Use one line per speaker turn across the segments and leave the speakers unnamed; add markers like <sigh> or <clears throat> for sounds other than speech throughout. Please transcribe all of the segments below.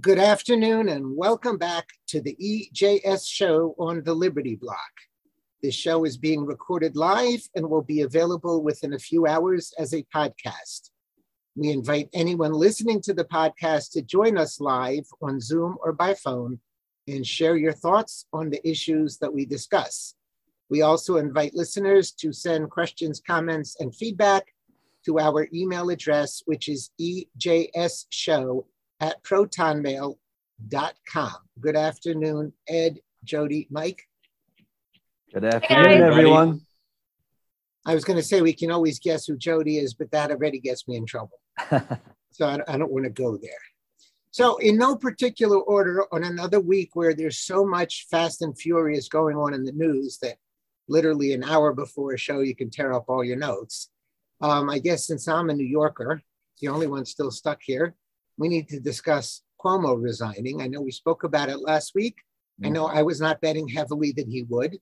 Good afternoon and welcome back to the EJS show on the Liberty Block. This show is being recorded live and will be available within a few hours as a podcast. We invite anyone listening to the podcast to join us live on Zoom or by phone and share your thoughts on the issues that we discuss. We also invite listeners to send questions, comments, and feedback to our email address, which is ejsshow at protonmail.com. Good afternoon, Ed, Jody, Mike.
Good afternoon, everyone.
I was going to say we can always guess who Jody is, but that already gets me in trouble. <laughs> so I, I don't want to go there. So, in no particular order, on another week where there's so much fast and furious going on in the news that literally an hour before a show you can tear up all your notes. Um, I guess since I'm a New Yorker, the only one still stuck here, we need to discuss Cuomo resigning. I know we spoke about it last week. I mm-hmm. know I was not betting heavily that he would.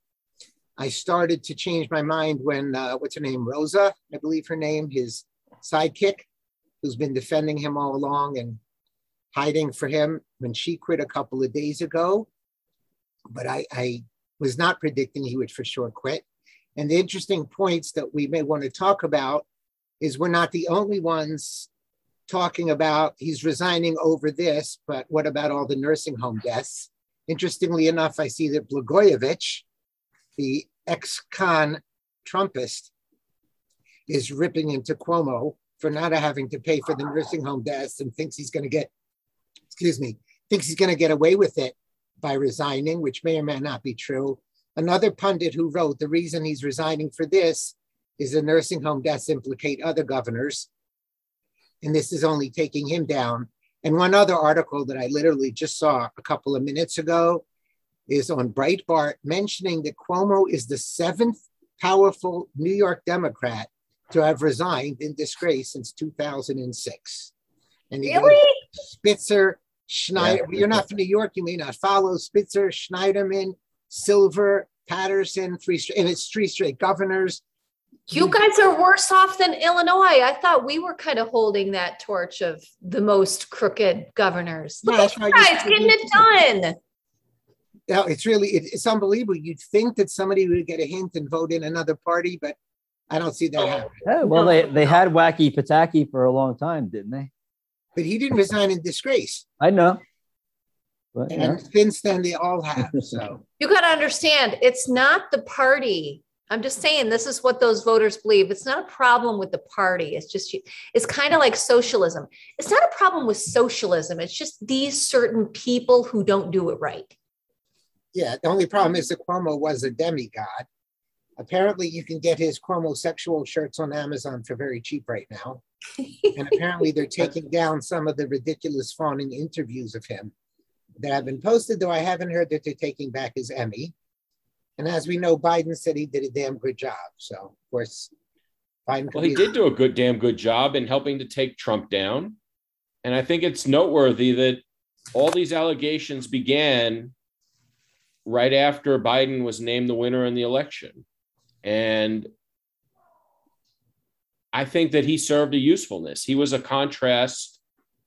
I started to change my mind when, uh, what's her name, Rosa, I believe her name, his sidekick, who's been defending him all along and hiding for him, when she quit a couple of days ago. But I, I was not predicting he would for sure quit. And the interesting points that we may want to talk about is we're not the only ones talking about he's resigning over this, but what about all the nursing home deaths? Interestingly enough, I see that Blagojevich, the ex-con Trumpist, is ripping into Cuomo for not having to pay for the nursing home deaths and thinks he's going to get, excuse me, thinks he's going to get away with it by resigning, which may or may not be true. Another pundit who wrote the reason he's resigning for this is the nursing home deaths implicate other governors and this is only taking him down. And one other article that I literally just saw a couple of minutes ago is on Breitbart mentioning that Cuomo is the seventh powerful New York Democrat to have resigned in disgrace since 2006. And
really?
Spitzer, Schneider, yeah. you're not from New York, you may not follow Spitzer, Schneiderman, Silver, Paterson, three and it's three straight governors.
You mm. guys are worse off than Illinois. I thought we were kind of holding that torch of the most crooked governors. Look at you guys getting it done.
No, it's really it, it's unbelievable. You'd think that somebody would get a hint and vote in another party, but I don't see that happening.
Oh, well, they, they had Wacky Pataki for a long time, didn't they?
But he didn't resign in disgrace.
I know.
But, and yeah. since then, they all have. So <laughs>
you got to understand, it's not the party I'm just saying this is what those voters believe. It's not a problem with the party. It's just it's kind of like socialism. It's not a problem with socialism. It's just these certain people who don't do it right.
Yeah, the only problem is that Cuomo was a demigod. Apparently, you can get his Cuomo sexual shirts on Amazon for very cheap right now. and <laughs> apparently, they're taking down some of the ridiculous fawning interviews of him that have been posted, though I haven't heard that they're taking back his Emmy. And as we know, Biden said he did a damn good job. So, of course,
Biden. Well, he did do a good, damn good job in helping to take Trump down. And I think it's noteworthy that all these allegations began right after Biden was named the winner in the election. And I think that he served a usefulness. He was a contrast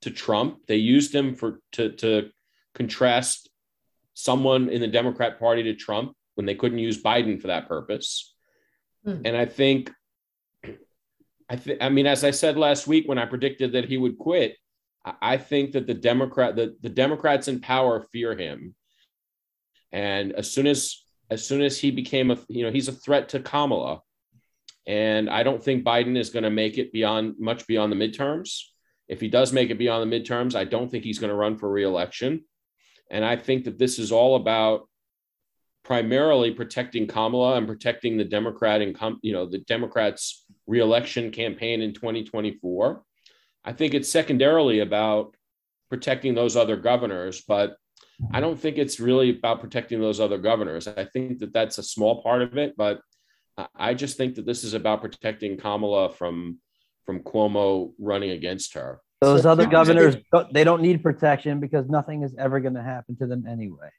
to Trump. They used him for to, to contrast someone in the Democrat Party to Trump when they couldn't use Biden for that purpose. Hmm. And I think, I think, I mean, as I said last week when I predicted that he would quit, I think that the Democrat, the, the Democrats in power fear him. And as soon as, as soon as he became a, you know, he's a threat to Kamala. And I don't think Biden is going to make it beyond much beyond the midterms. If he does make it beyond the midterms, I don't think he's going to run for reelection. And I think that this is all about primarily protecting Kamala and protecting the Democrat and you know the Democrats' reelection campaign in 2024. I think it's secondarily about protecting those other governors, but I don't think it's really about protecting those other governors. I think that that's a small part of it, but I just think that this is about protecting Kamala from from Cuomo running against her.
Those other governors, they don't need protection because nothing is ever going to happen to them anyway.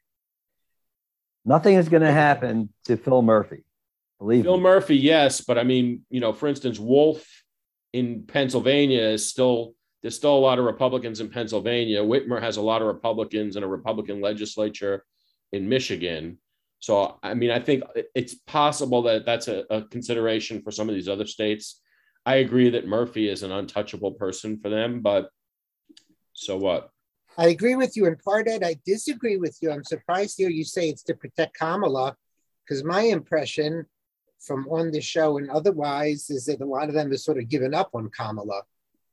Nothing is going to happen to Phil Murphy. Believe
Phil
me.
Murphy, yes, but I mean, you know, for instance, Wolf in Pennsylvania is still there's still a lot of Republicans in Pennsylvania. Whitmer has a lot of Republicans in a Republican legislature in Michigan. So, I mean, I think it's possible that that's a, a, consideration for some of these other states. I agree that Murphy is an untouchable person for them, but so what?
I agree with you in part, Ed. I disagree with you. I'm surprised here you say it's to protect Kamala, because my impression from on the show and otherwise is that a lot of them have sort of given up on Kamala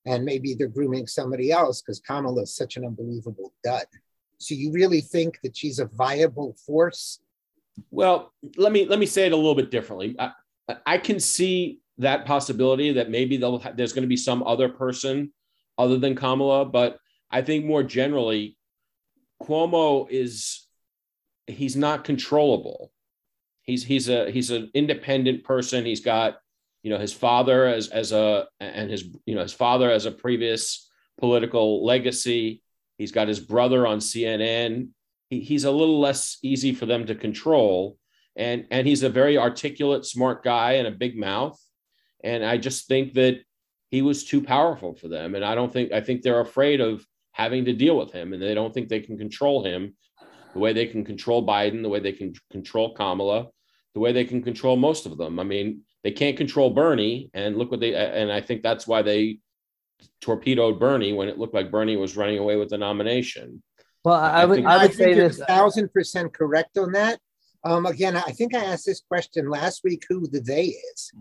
and maybe they're grooming somebody else because Kamala is such an unbelievable dud. So you really think that she's a viable force?
Well, let me let me say it a little bit differently. I, I can see that possibility that maybe there's going to be some other person other than Kamala, but I think more generally, Cuomo is he's not controllable. He's he's a he's an independent person. He's got you know his father as as a and his you know his father as a previous political legacy. He's got his brother on CNN. He, he's a little less easy for them to control, and and he's a very articulate, smart guy and a big mouth. And I just think that he was too powerful for them, and I don't think I think they're afraid of having to deal with him, and they don't think they can control him the way they can control Biden, the way they can control Kamala, the way they can control most of them. I mean, they can't control Bernie, and look what they and I think that's why they torpedoed Bernie when it looked like Bernie was running away with the nomination.
Well, I, I would I would I say this
thousand percent correct on that. Um, again, I think I asked this question last week. Who the they is?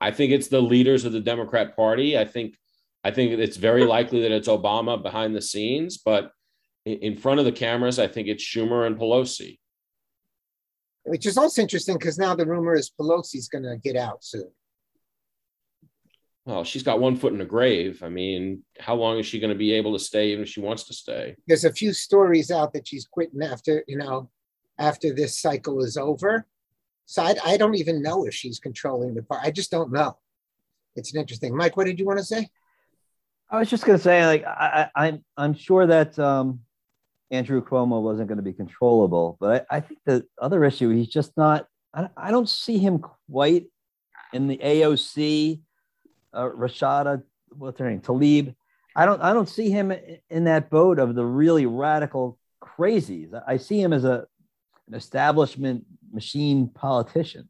I think it's the leaders of the Democrat Party. I think I think it's very likely that it's Obama behind the scenes, but in front of the cameras, I think it's Schumer and Pelosi
which is also interesting because now the rumor is Pelosi's going to get out soon.
Well, she's got one foot in the grave. I mean, how long is she going to be able to stay even if she wants to stay?
There's a few stories out that she's quitting after, you know, after this cycle is over. So I, I don't even know if she's controlling the part. I just don't know. It's an interesting. Mike, what did you want to say?
I was just going to say, like, I, I, I'm, I'm sure that um, Andrew Cuomo wasn't going to be controllable. But I, I think the other issue, he's just not, I, I, don't see him quite in the AOC, uh, Rashada, what's her name, Tlaib. I don't, I don't see him in that boat of the really radical crazies. I see him as a, an establishment machine politician,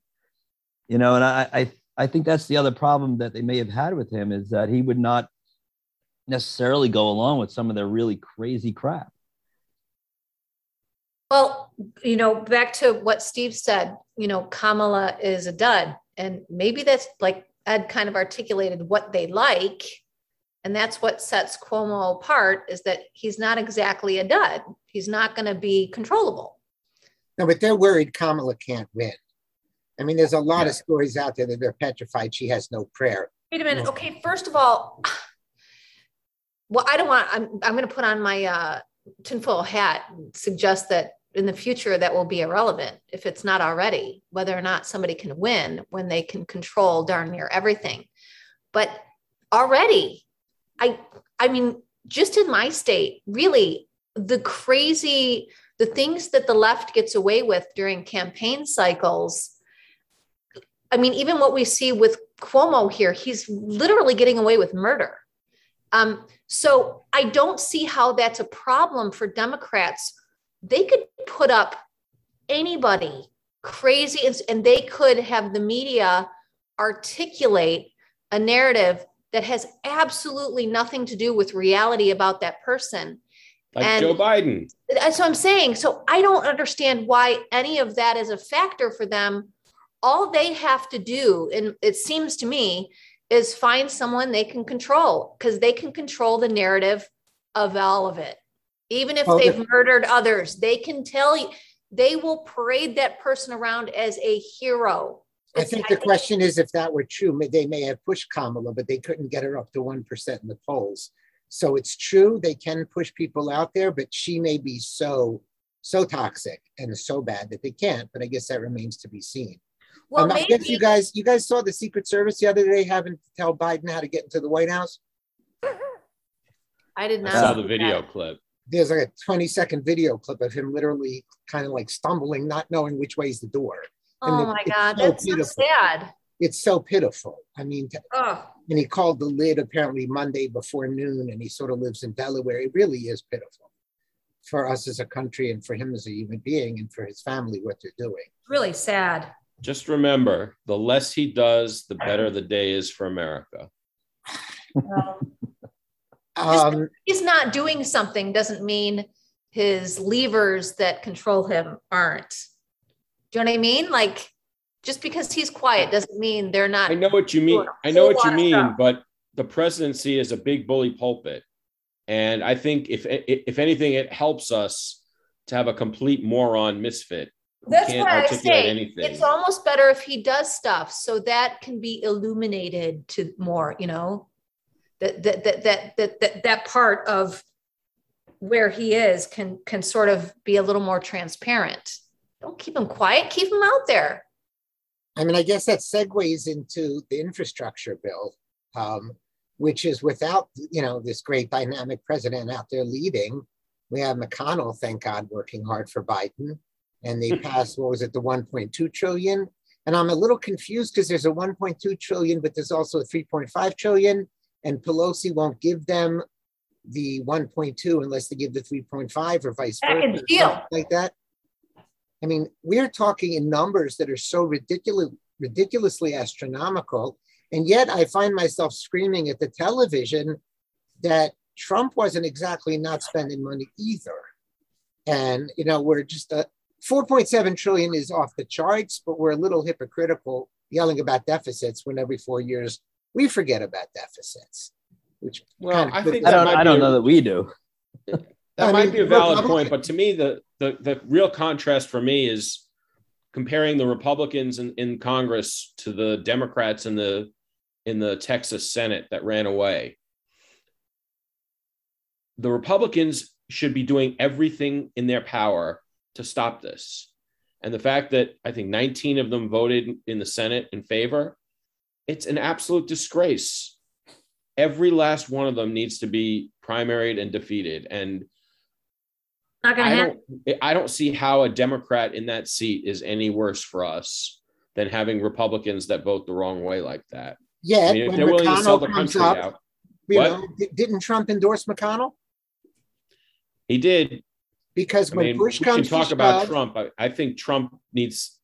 you know, and I, I, I think that's the other problem that they may have had with him is that he would not necessarily go along with some of their really crazy crap.
Well, you know, back to what Steve said, you know, Kamala is a dud. And maybe that's like Ed kind of articulated what they like. And that's what sets Cuomo apart is that he's not exactly a dud. He's not going to be controllable.
No, but they're worried Kamala can't win. I mean, there's a lot yeah. of stories out there that they're petrified she has no prayer.
Wait a minute. Mm. Okay, first of all, well, I don't want, I'm, I'm going to put on my uh, tinfoil hat and suggest that in the future that will be irrelevant if it's not already whether or not somebody can win when they can control darn near everything. But already i i mean just in my state really the crazy the things that the left gets away with during campaign cycles i mean even what we see with cuomo here he's literally getting away with murder. Um, so I don't see how that's a problem for Democrats. They could put up anybody crazy and, they could have the media articulate a narrative that has absolutely nothing to do with reality about that person.
Like and Joe Biden.
That's what I'm saying. So I don't understand why any of that is a factor for them. All they have to do, and it seems to me, is find someone they can control because they can control the narrative of all of it. Even if they've murdered others, they can tell you, they will parade that person around as a hero.
I think the question is if that were true, they may have pushed Kamala, but they couldn't get her up to 1% in the polls. So it's true they can push people out there, but she may be so, so toxic and so bad that they can't. But I guess that remains to be seen. Well, um, I guess you guys, you guys saw the Secret Service the other day having to tell Biden how to get into the White House.
I did not.
I saw the video that. clip.
There's like a 20 second video clip of him literally kind of like stumbling, not knowing which way is the door.
Oh the, my God, so that's beautiful. so sad.
it's so pitiful. I mean, to,
Oh,
and he called the lid apparently Monday before noon, and he sort of lives in Delaware. It really is pitiful for us as a country and for him as a human being and for his family what they're doing.
really sad.
Just remember, the less he does, the better the day is for America.
Um,
He's not doing something doesn't mean his levers that control him aren't. Do you know what I mean? Like, just because he's quiet doesn't mean they're not.
I know what you mean. I know what you mean, but the presidency is a big bully pulpit, and I think if if anything, it helps us to have a complete moron misfit who
That's
can't
why I say
anything.
it's almost better if he does stuff so that can be illuminated to more, you know, that that that that that that, that part of where he is can can sort of be a little more transparent. Don't keep him quiet, keep him out there.
I mean, I guess that segues into the infrastructure bill, um, which is without, you know, this great dynamic president out there leading. We have McConnell, thank God, working hard for Biden. And they passed, what was it, the 1.2 trillion? And I'm a little confused because there's a 1.2 trillion, but there's also a 3.5 trillion. And Pelosi won't give them the 1.2 unless they give the 3.5 or vice versa, or like that. I mean, we're talking in numbers that are so ridiculous, ridiculously astronomical. And yet I find myself screaming at the television that Trump wasn't exactly not spending money either. And, you know, we're just a 4.7 trillion is off the charts, but we're a little hypocritical yelling about deficits when every four years we forget about deficits, which
Well,
kind of
I think
I don't. I don't
a-
know that we do.
That
I
might
mean,
be a valid
Republican-
point, but to me, the, the the real contrast for me is comparing the Republicans in, in Congress to the Democrats in the in the Texas Senate that ran away. The Republicans should be doing everything in their power to stop this. And the fact that I think 19 of them voted in the Senate in favor, it's an absolute disgrace. Every last one of them needs to be primaried and defeated. And
Not gonna
I
happen.
don't I don't see how a Democrat in that seat is any worse for us than having Republicans that vote the wrong way like that.
Yeah,
I mean, if they're willing to sell
McConnell
the country
up,
out.
you
What?
know, didn't Trump endorse McConnell?
He did.
Because
I
when
mean,
push
we can
comes
talk
to
about
shove,
Trump. I, I think Trump needs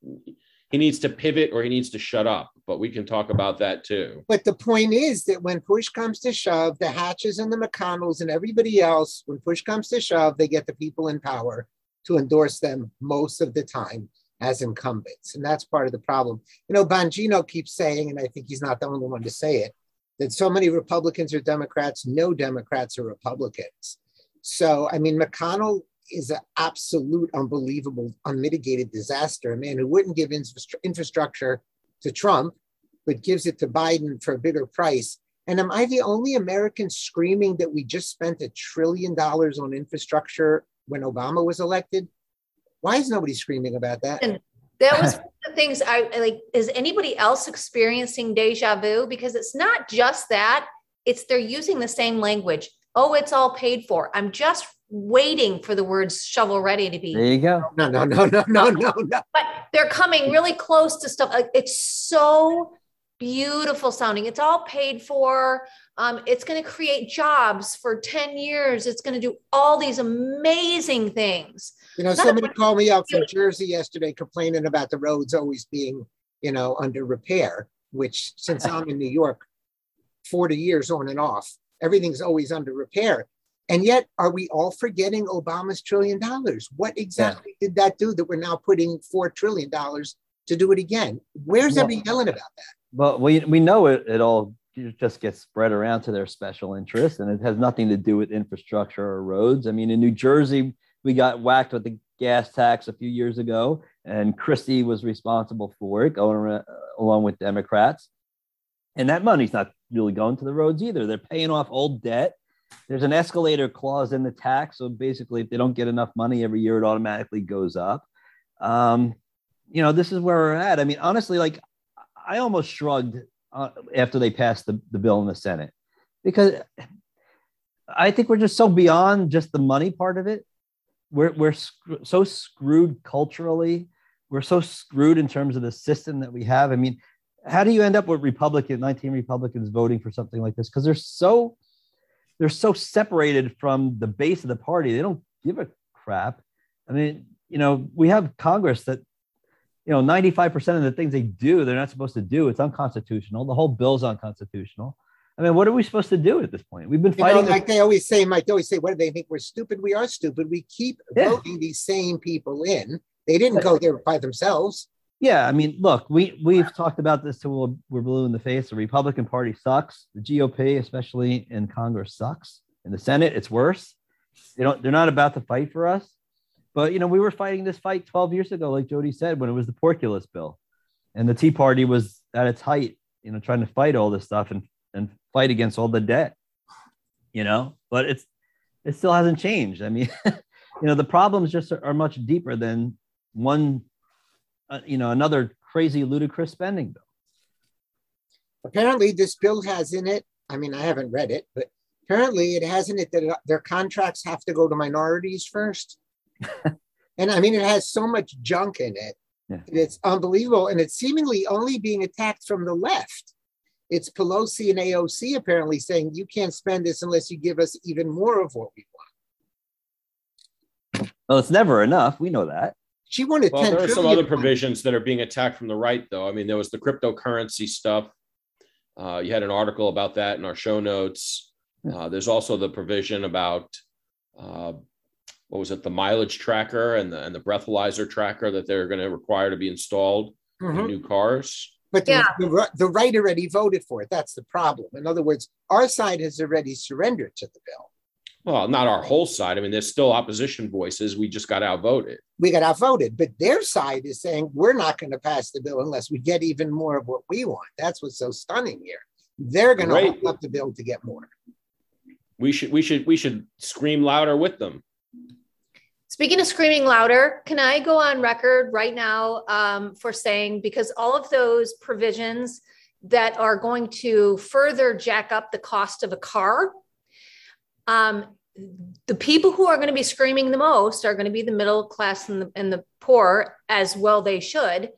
he needs to pivot or he needs to shut up, but we can talk about that too.
But the point is that when push comes to shove, the Hatches and the McConnells and everybody else, when push comes to shove, they get the people in power to endorse them most of the time as incumbents. And that's part of the problem. You know, Bongino keeps saying, and I think he's not the only one to say it, that so many Republicans are Democrats, no Democrats are Republicans. So, I mean, McConnell is an absolute, unbelievable, unmitigated disaster. A man who wouldn't give infrastructure to Trump, but gives it to Biden for a bigger price. And am I the only American screaming that we just spent a trillion dollars on infrastructure when Obama was elected? Why is nobody screaming about that?
And that was one of the things I like. Is anybody else experiencing deja vu? Because it's not just that, it's they're using the same language. Oh, it's all paid for. I'm just waiting for the words shovel ready to be
There you go.
No, no, no, no, no, no, no.
but they're coming really close to stuff. Like it's so beautiful sounding. It's all paid for. Um, it's going to create jobs for 10 years. It's going to do all these amazing things.
You know,
Not
somebody called me up from Jersey yesterday complaining about the roads always being, you know, under repair, which since I'm in New York 40 years on and off, everything's always under repair. And yet, are we all forgetting Obama's trillion dollars? What exactly did that do that we're now putting $4 trillion to do it again? Where's
Well-
everybody yelling about that?
Well, we we know it. It all just gets spread around to their special interests, and it has nothing to do with infrastructure or roads. I mean, in New Jersey, we got whacked with the gas tax a few years ago, and Christie was responsible for it, going around, along with Democrats. And that money's not really going to the roads either. They're paying off old debt. There's an escalator clause in the tax, so basically, if they don't get enough money every year, it automatically goes up. Um, you know, this is where we're at. I mean, honestly, like I almost shrugged uh, after they passed the, the bill in the Senate because I think we're just so beyond just the money part of it. We're, we're sc- so screwed culturally. We're so screwed in terms of the system that we have. I mean, how do you end up with Republican 19 Republicans voting for something like this? Because they're so they're so separated from the base of the party. They don't give a crap. I mean, you know, we have Congress that, you know, 95% of the things they do, they're not supposed to do. It's unconstitutional. The whole bill's unconstitutional. I mean, what are we supposed to do at this point? We've been fighting.
You know, like they always say, Mike, they always say, what do they think? We're stupid. We are stupid. We keep yeah. voting these same people in. They didn't go there by themselves.
Yeah, I mean, look, we we've talked about this till we're blue in the face. The Republican Party sucks. The GOP, especially in Congress, sucks. In the Senate, it's worse. They don't. They're not about to fight for us. But you know, we were fighting this fight 12 years ago, like Jody said, when it was the Porkulus bill, and the Tea Party was at its height. You know, trying to fight all this stuff and and fight against all the debt. You know, but it's it still hasn't changed. I mean, <laughs> you know, the problems just are, are much deeper than one uh, you know, another crazy, ludicrous spending bill.
Apparently, this bill has in it. I mean, I haven't read it, but apparently, it has in it that their contracts have to go to minorities first. <laughs> and I mean, it has so much junk in it. Yeah. It's unbelievable, and it's seemingly only being attacked from the left. It's Pelosi and AOC apparently saying you can't spend this unless you give us even more of what we
want. Well, it's never enough. We know that.
She wanted
well, there are some other provisions that are being attacked from the right, though. I mean, there was the cryptocurrency stuff. Uh, you had an article about that in our show notes. Uh, there's also the provision about uh, what was it, the mileage tracker and the and the breathalyzer tracker that they're going to require to be installed mm-hmm. in new cars.
But the, yeah. the, the right already voted for it. That's the problem. In other words, our side has already surrendered to the bill.
Well, not our whole side. I mean, there's still opposition voices. We just got outvoted.
We got outvoted, but their side is saying we're not going to pass the bill unless we get even more of what we want. That's what's so stunning here. They're going to hold up the bill to get more.
We should we should we should scream louder with them.
Speaking of screaming louder, can I go on record right now um, for saying because all of those provisions that are going to further jack up the cost of a car um, the people who are going to be screaming the most are going to be the middle class and the, and the poor as well they should.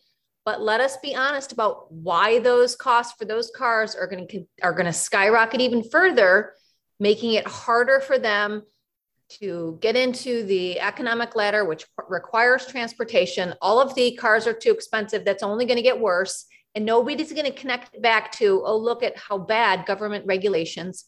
But let us be honest about why those costs for those cars are going to are going to skyrocket even further making it harder for them to get into the economic ladder which requires transportation. All of the cars are too expensive. That's only going to get worse. And nobody's going to connect back to oh look at how bad government regulations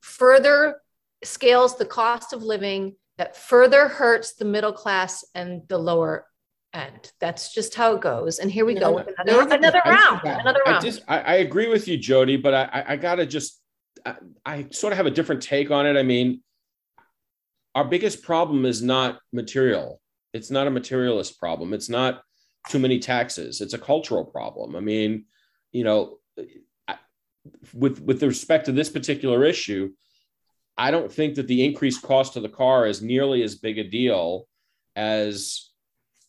further scales the cost of living that further hurts the middle class and the lower end. That's just how it goes. And here we go with another, another round. Another round. I, just,
I, I, agree with you, Jody, but I, I gotta just, I, I sort of have a different take on it. I mean, our biggest problem is not material. It's not a materialist problem. It's not too many taxes. It's a cultural problem. I mean, you know, with with respect to this particular issue, I don't think that the increased cost of the car is nearly as big a deal as.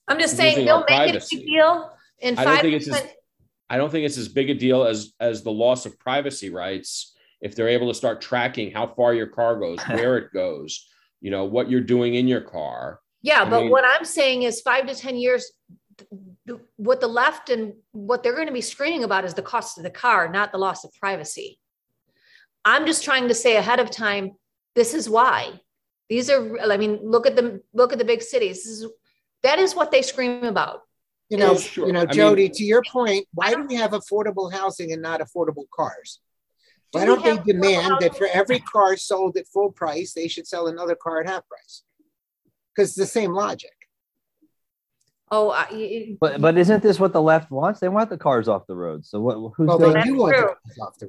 I'm just saying they'll make privacy. it a big deal in
I don't think it's as, I don't think it's as big a deal as as the loss of privacy rights if they're able to start tracking how far your car goes, <laughs> where it goes, you know, what you're doing in your car.
Yeah, I but mean, what I'm saying is five to 10 years, what the left and what they're going to be screaming about is the cost of the car, not the loss of privacy. I'm just trying to say ahead of time, this is why. These are, I mean, look at the look at the big cities. This is that is what they scream about.
You know, sure. you know, Jody, mean, to your point, why do we have affordable housing and not affordable cars? Why do not they demand that for every car sold at full price, they should sell another car at half price? Because it's the same logic.
Oh, uh,
but but isn't this what the left wants? They want the cars off the road. So what? Who's
well, they do want the cars off the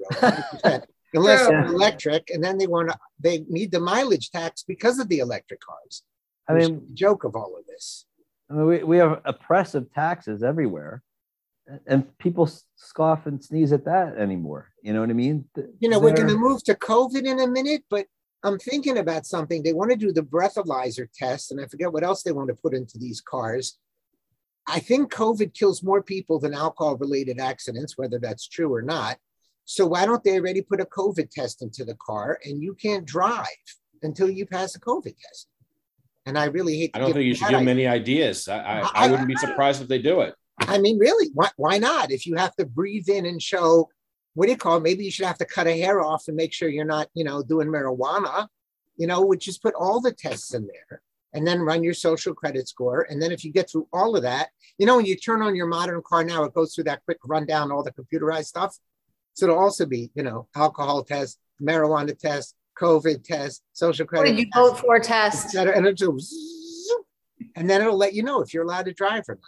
road unless they're electric, and then they want to they need the mileage tax because of the electric cars. I mean, joke of all of this.
I mean, we, we have oppressive taxes everywhere, and people scoff and sneeze at that anymore. You know what I mean?
You know, we're going to move to COVID in a minute, but I'm thinking about something. They want to do the breathalyzer test, and I forget what else they want to put into these cars. I think COVID kills more people than alcohol related accidents, whether that's true or not. So why don't they already put a COVID test into the car and you can't drive until you pass a COVID test? And I really hate.
I don't think you should give them any ideas. I, I, I, I wouldn't be surprised if they do it.
I mean, really, why, why not? If you have to breathe in and show, what do you call it? Maybe you should have to cut a hair off and make sure you're not, you know, doing marijuana, you know, would just put all the tests in there and then run your social credit score. And then if you get through all of that, you know, when you turn on your modern car now, it goes through that quick rundown, all the computerized stuff. So it'll also be, you know, alcohol test, marijuana test, COVID test, social credit.
What did you vote for test?
And, it'll, and then it'll let you know if you're allowed to drive or not.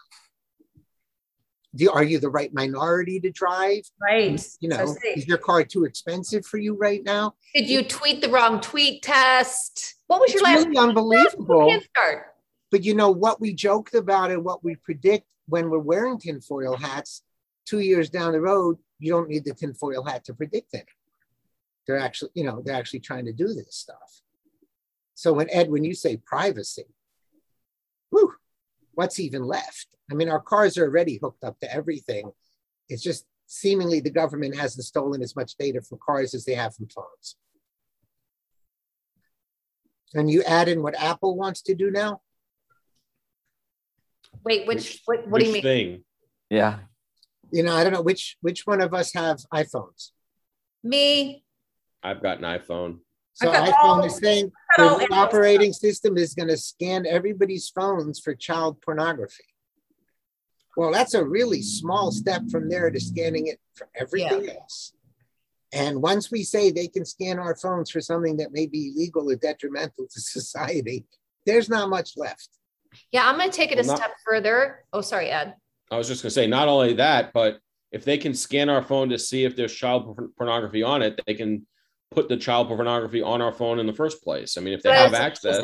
Do, are you the right minority to drive?
Right.
You know, so is your car too expensive for you right now?
Did you tweet the wrong tweet test? What was
it's
your last?
Really unbelievable.
Start.
But you know what we joked about and what we predict when we're wearing tinfoil hats, two years down the road, you don't need the tinfoil hat to predict it. They're actually, you know, they're actually trying to do this stuff. So when Ed, when you say privacy, whew, what's even left? I mean, our cars are already hooked up to everything. It's just seemingly the government hasn't stolen as much data from cars as they have from phones. And you add in what Apple wants to do now?
Wait, which, which what, what which do you mean?
Thing?
Yeah.
You know, I don't know which which one of us have iPhones.
Me.
I've got an iPhone.
So iPhone all, is saying the operating system is going to scan everybody's phones for child pornography. Well, that's a really small step from there to scanning it for everything yeah. else. And once we say they can scan our phones for something that may be illegal or detrimental to society, there's not much left.
Yeah, I'm going to take it well, a not, step further. Oh, sorry, Ed.
I was just going to say, not only that, but if they can scan our phone to see if there's child pornography on it, they can put the child pornography on our phone in the first place. I mean, if they have access.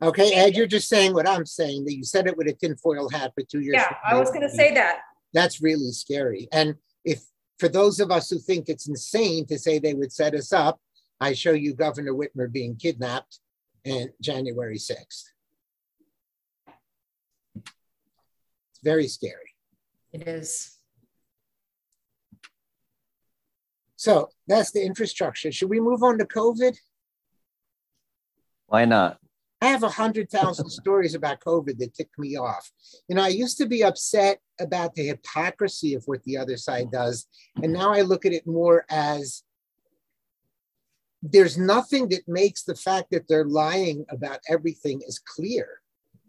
Okay, Ed, you're just saying what I'm saying. That you said it with a tinfoil hat for two years.
Yeah, I was going to say that.
That's really scary. And if for those of us who think it's insane to say they would set us up, I show you Governor Whitmer being kidnapped in January 6th. Very scary.
It is.
So that's the infrastructure. Should we move on to COVID?
Why not?
I have a hundred thousand <laughs> stories about COVID that tick me off. You know, I used to be upset about the hypocrisy of what the other side does, and now I look at it more as there's nothing that makes the fact that they're lying about everything as clear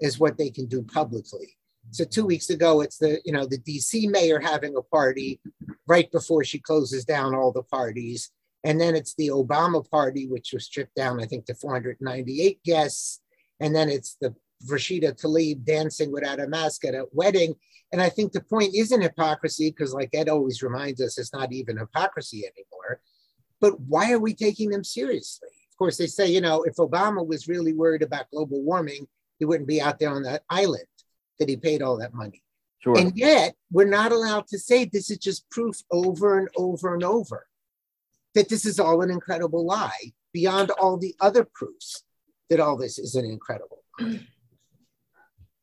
as what they can do publicly. So two weeks ago, it's the you know the DC mayor having a party right before she closes down all the parties, and then it's the Obama party, which was stripped down, I think, to 498 guests, and then it's the Rashida Tlaib dancing without a mask at a wedding. And I think the point isn't hypocrisy, because like Ed always reminds us, it's not even hypocrisy anymore. But why are we taking them seriously? Of course, they say, you know, if Obama was really worried about global warming, he wouldn't be out there on that island that he paid all that money. Sure. And yet, we're not allowed to say this is just proof over and over and over that this is all an incredible lie beyond all the other proofs that all this is an incredible lie.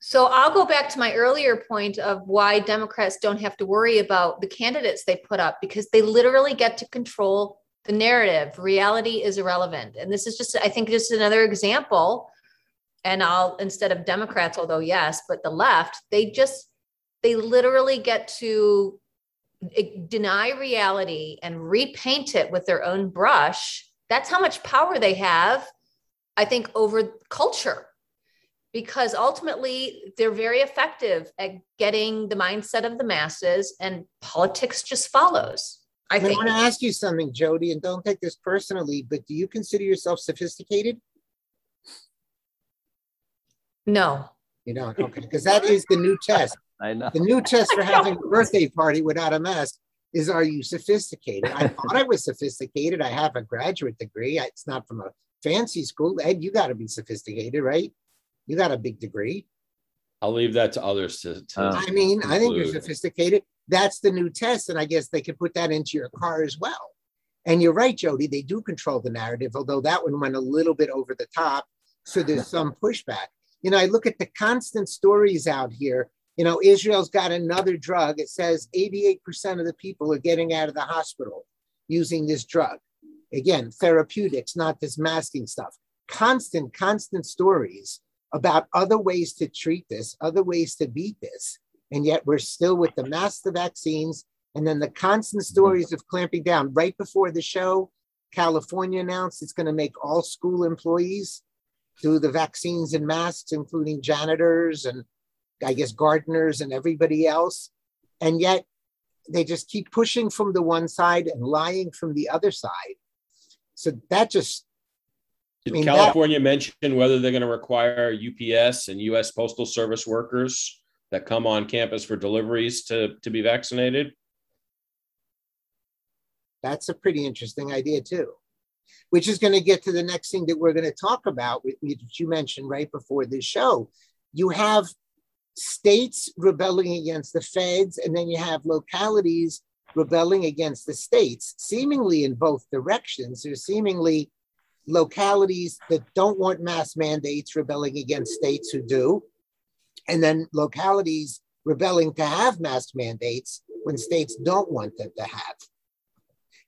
So I'll go back to my earlier point of why Democrats don't have to worry about the candidates they put up because they literally get to control the narrative. Reality is irrelevant. And this is just, I think, just another example and I'll instead of Democrats, although yes, but the left, they just they literally get to eh, deny reality and repaint it with their own brush. That's how much power they have, I think, over culture. Because ultimately, they're very effective at getting the mindset of the masses, and politics just follows. I,
I want to ask you something, Jody, and don't take this personally, but do you consider yourself sophisticated?
No.
You don't? Okay. Because that is the new test. <laughs>
I know.
The new test for <laughs> having a birthday party without a mask is are you sophisticated? I thought I was sophisticated. I have a graduate degree. It's not from a fancy school. Ed, you got to be sophisticated, right? You got a big degree.
I'll leave that to others to. to
uh, I mean, conclude. I think you're sophisticated. That's the new test. And I guess they could put that into your car as well. And you're right, Jody, they do control the narrative, although that one went a little bit over the top. So there's <laughs> some pushback you know, I look at the constant stories out here. You know, Israel's got another drug. It says 88% of the people are getting out of the hospital using this drug. Again, therapeutics, not this masking stuff. Constant, constant stories about other ways to treat this, other ways to beat this. And yet we're still with the mass the vaccines and then the constant stories of clamping down. Right before the show, California announced it's going to make all school employees do the vaccines and masks, including janitors and I guess gardeners and everybody else. And yet they just keep pushing from the one side and lying from the other side. So that just
did I mean, California that, mention whether they're going to require UPS and US Postal Service workers that come on campus for deliveries to, to be vaccinated?
That's a pretty interesting idea, too, which is going to get to the next thing that we're going to talk about, which you mentioned right before this show. You have states rebelling against the feds, and then you have localities rebelling against the states, seemingly in both directions. There's seemingly localities that don't want mass mandates rebelling against states who do, and then localities rebelling to have mask mandates when states don't want them to have.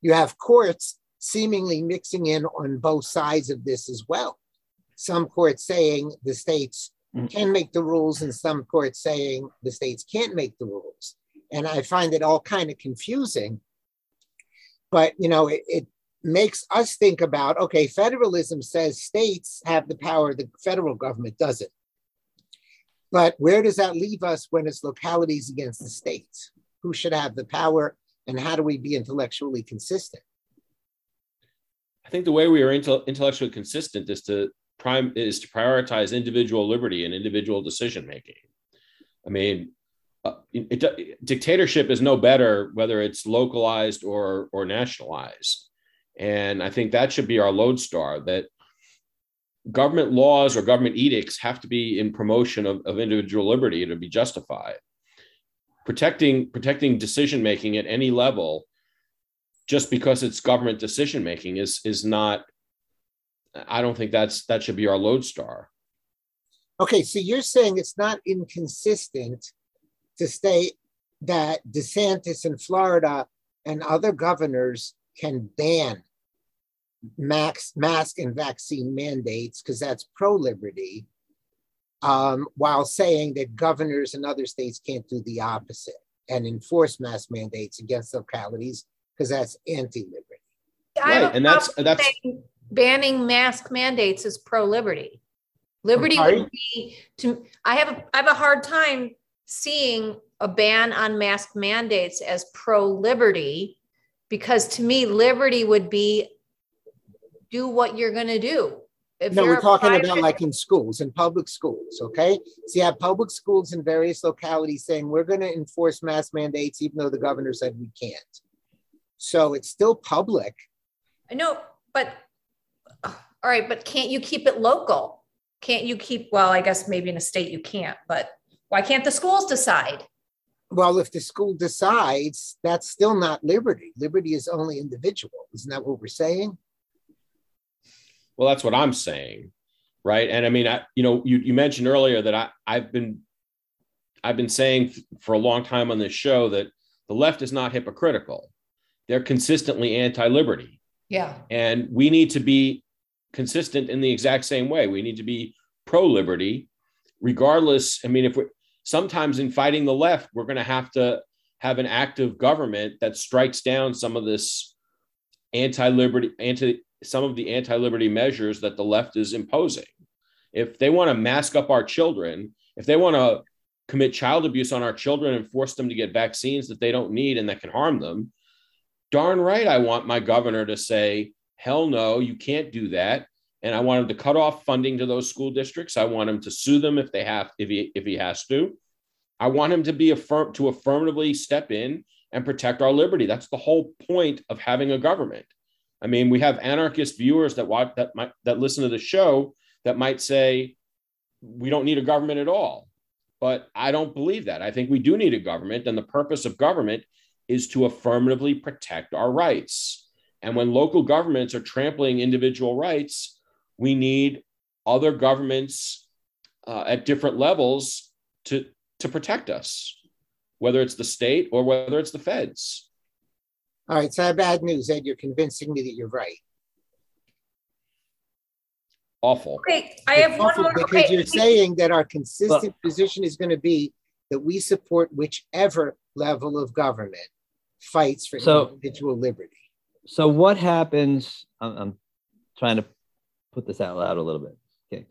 You have courts seemingly mixing in on both sides of this as well. Some courts saying the states mm. can make the rules, and some courts saying the states can't make the rules. And I find it all kind of confusing. But you know, it, it makes us think about okay, federalism says states have the power, the federal government doesn't. But where does that leave us when it's localities against the states? Who should have the power, and how do we be intellectually consistent?
I think the way we are intellectually consistent is to prime is to prioritize individual liberty and individual decision making. I mean, uh, it, it, dictatorship is no better whether it's localized or or nationalized, and I think that should be our lodestar. That government laws or government edicts have to be in promotion of, of individual liberty to be justified. Protecting protecting decision making at any level, just because it's government decision making, is is not. I don't think that's that should be our lodestar.
Okay, so you're saying it's not inconsistent to state that DeSantis in Florida and other governors can ban max, mask and vaccine mandates because that's pro liberty, um, while saying that governors in other states can't do the opposite and enforce mask mandates against localities because that's anti liberty.
Right, and that's that's
banning mask mandates is pro liberty. Liberty would be to. I have a, I have a hard time seeing a ban on mask mandates as pro liberty because to me liberty would be do what you're going to do.
If no, we're talking private, about like in schools, in public schools, okay? So you have public schools in various localities saying we're going to enforce mask mandates, even though the governor said we can't. So it's still public.
I know, but uh, all right, but can't you keep it local? Can't you keep, well, I guess maybe in a state you can't, but why can't the schools decide?
Well, if the school decides, that's still not liberty. Liberty is only individual. Isn't that what we're saying?
Well, that's what I'm saying, right? And I mean, I, you know, you, you mentioned earlier that I, I've been, I've been saying for a long time on this show that the left is not hypocritical; they're consistently anti-liberty.
Yeah,
and we need to be consistent in the exact same way. We need to be pro-liberty, regardless. I mean, if we sometimes in fighting the left, we're going to have to have an active government that strikes down some of this anti-liberty, anti some of the anti-liberty measures that the left is imposing. If they want to mask up our children, if they want to commit child abuse on our children and force them to get vaccines that they don't need and that can harm them, darn right, I want my governor to say, hell no, you can't do that. And I want him to cut off funding to those school districts. I want him to sue them if they have, if he if he has to. I want him to be affirm to affirmatively step in and protect our liberty. That's the whole point of having a government. I mean, we have anarchist viewers that watch that might that listen to the show that might say we don't need a government at all. But I don't believe that. I think we do need a government, and the purpose of government is to affirmatively protect our rights. And when local governments are trampling individual rights, we need other governments uh, at different levels to to protect us, whether it's the state or whether it's the feds.
All right, so I have bad news, Ed. You're convincing me that you're right.
Awful.
Okay, I have one more.
Because okay. you're saying that our consistent well, position is going to be that we support whichever level of government fights for
So-
individual liberty.
So what happens? I'm, I'm trying to put this out loud a little bit. Okay.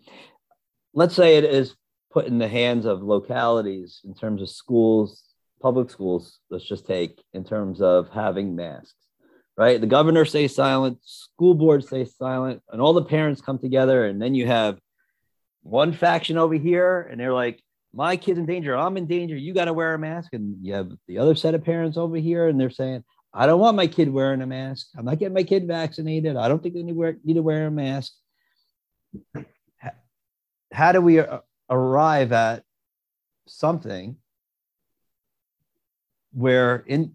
Let's say it is put in the hands of localities in terms of schools, public schools, let's just take in terms of having masks, right? The governor stays silent, school board stays silent, and all the parents come together. And then you have one faction over here, and they're like, my kid's in danger, I'm in danger, you got to wear a mask. And you have the other set of parents over here, and they're saying, I don't want my kid wearing a mask. I'm not getting my kid vaccinated. I don't think they need, wear, need to wear a mask. How, do we uh, arrive at something where in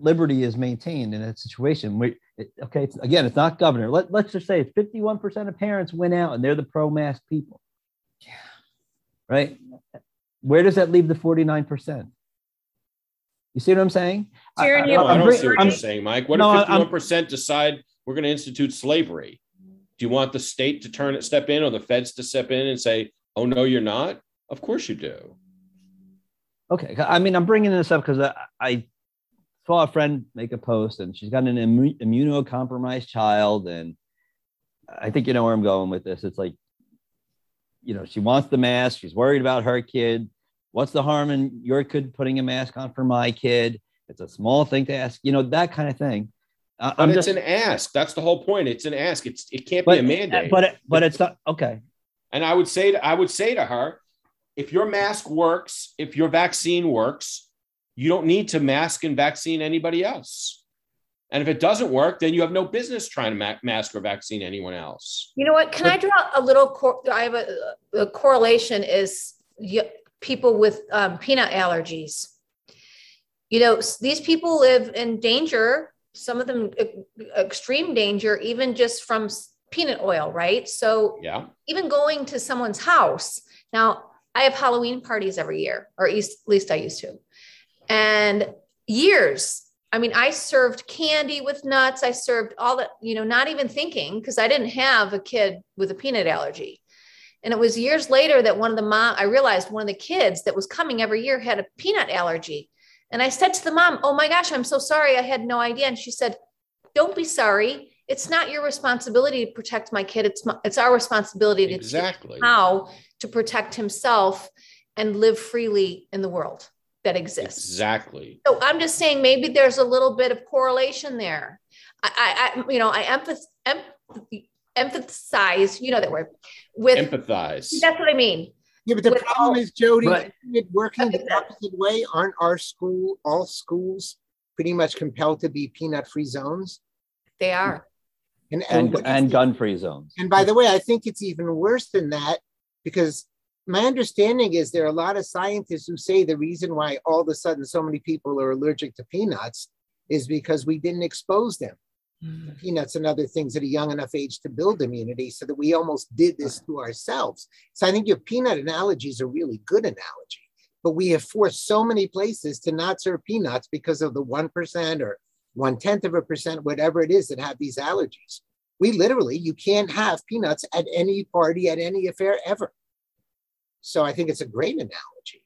liberty is maintained in that situation? We, it, okay, it's, again, it's not governor. Let, let's just say it's 51% of parents went out and they're the pro mask people.
Yeah.
Right? Where does that leave the 49%? You see what I'm saying? I-
Tyranny
I-
of
No, I
I'm
don't see what
I'm-
you're saying, Mike. What
No,
if
I'm-
fifty-one percent decide we're going to institute slavery? Do you want the state to turn it, step in, or the feds to step in and say, "Oh no, you're not"? Of course you do.
Okay, I mean, I'm bringing this up because I, I saw a friend make a post, and she's got an immu- immunocompromised child, and I think you know where I'm going with this. It's like, you know, she wants the mask. She's worried about her kid. What's the harm in your kid putting a mask on for my kid? It's a small thing to ask, you know, that kind of thing. I-
But
I'm
it's
just,
an ask. That's the whole point. It's an ask. It's it can't
but,
be a mandate.
but it, but it's not okay.
And I would say to, I would say to her, if your mask works, if your vaccine works, you don't need to mask and vaccine anybody else. And if it doesn't work, then you have no business trying to ma- mask or vaccine anyone else.
You know what? Can I draw a little? Cor- I have a, a correlation is y- people with um, peanut allergies. You know, these people live in danger. Some of them extreme danger, even just from peanut oil, right? So
Yeah.
even going to someone's house. Now, I have Halloween parties every year, or at least, at least I used to. And years, I mean, I served candy with nuts. I served all that, you know, not even thinking because I didn't have a kid with a peanut allergy. And it was years later that one of the mom, I realized one of the kids that was coming every year had a peanut allergy. And I said to the mom, Oh my gosh, I'm so sorry. I had no idea. And she said, Don't be sorry. It's not your responsibility to protect my kid. It's my, it's our responsibility to teach
Exactly.
how to protect himself and live freely in the world that exists.
Exactly.
So I'm just saying maybe there's a little bit of correlation there. I, I, I you know, I empath, em, emphasize, you know that word, with
Empathize.
that's what I mean.
Yeah, but the
With
problem
all-
is, Jody,
Right.
it working the opposite way? Aren't our school, all schools, pretty much compelled to be peanut-free zones?
They are.
And
And,
what is
and gun-free zones.
And by the way, I think it's even worse than that because my understanding is there are a lot of scientists who say the reason why all of a sudden so many people are allergic to peanuts is because we didn't expose them to peanuts and other things at a young enough age to build immunity so that we almost did this to ourselves. So I think your peanut analogy is a really good analogy. But we have forced so many places to not serve peanuts because of the 1% or one tenth of a percent, whatever it is that have these allergies. We literally, you can't have peanuts at any party, at any affair ever. So I think it's a great analogy.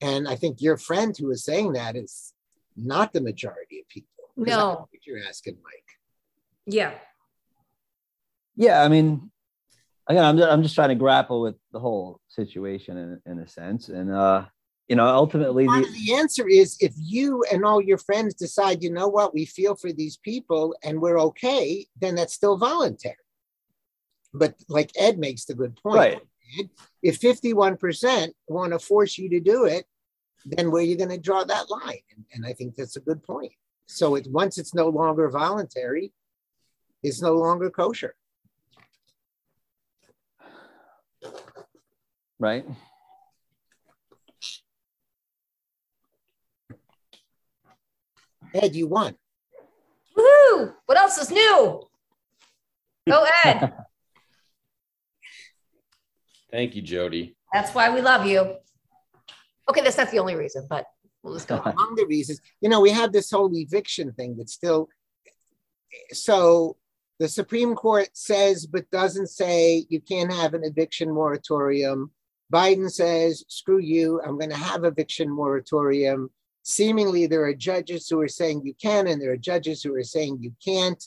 And I think your friend who is saying that is not the majority of people. 'Cause I
No.
what you're asking, Mike.
Yeah.
Yeah, I mean, again, I'm just, I'm just trying to grapple with the whole situation in, in a sense, and uh, you know, ultimately, the,
the answer is if you and all your friends decide, you know what, we feel for these people and we're okay, then that's still voluntary. But like Ed makes the good point.
Right.
Ed, If 51% want to force you to do it, then where are you going to draw that line? And, and I think that's a good point. So it once it's no longer voluntary, it's no longer kosher.
right?
Ed, you won.
Woohoo! What else is new? Go Ed. <laughs>
Thank you, Jody.
That's why we love you. Okay, that's not the only reason, but we'll just go. on.
among the reasons, you know, we have this whole eviction thing that's still. So the Supreme Court says, but doesn't say you can't have an eviction moratorium Biden says, screw you, I'm going to have eviction moratorium. Seemingly, there are judges who are saying you can, and there are judges who are saying you can't.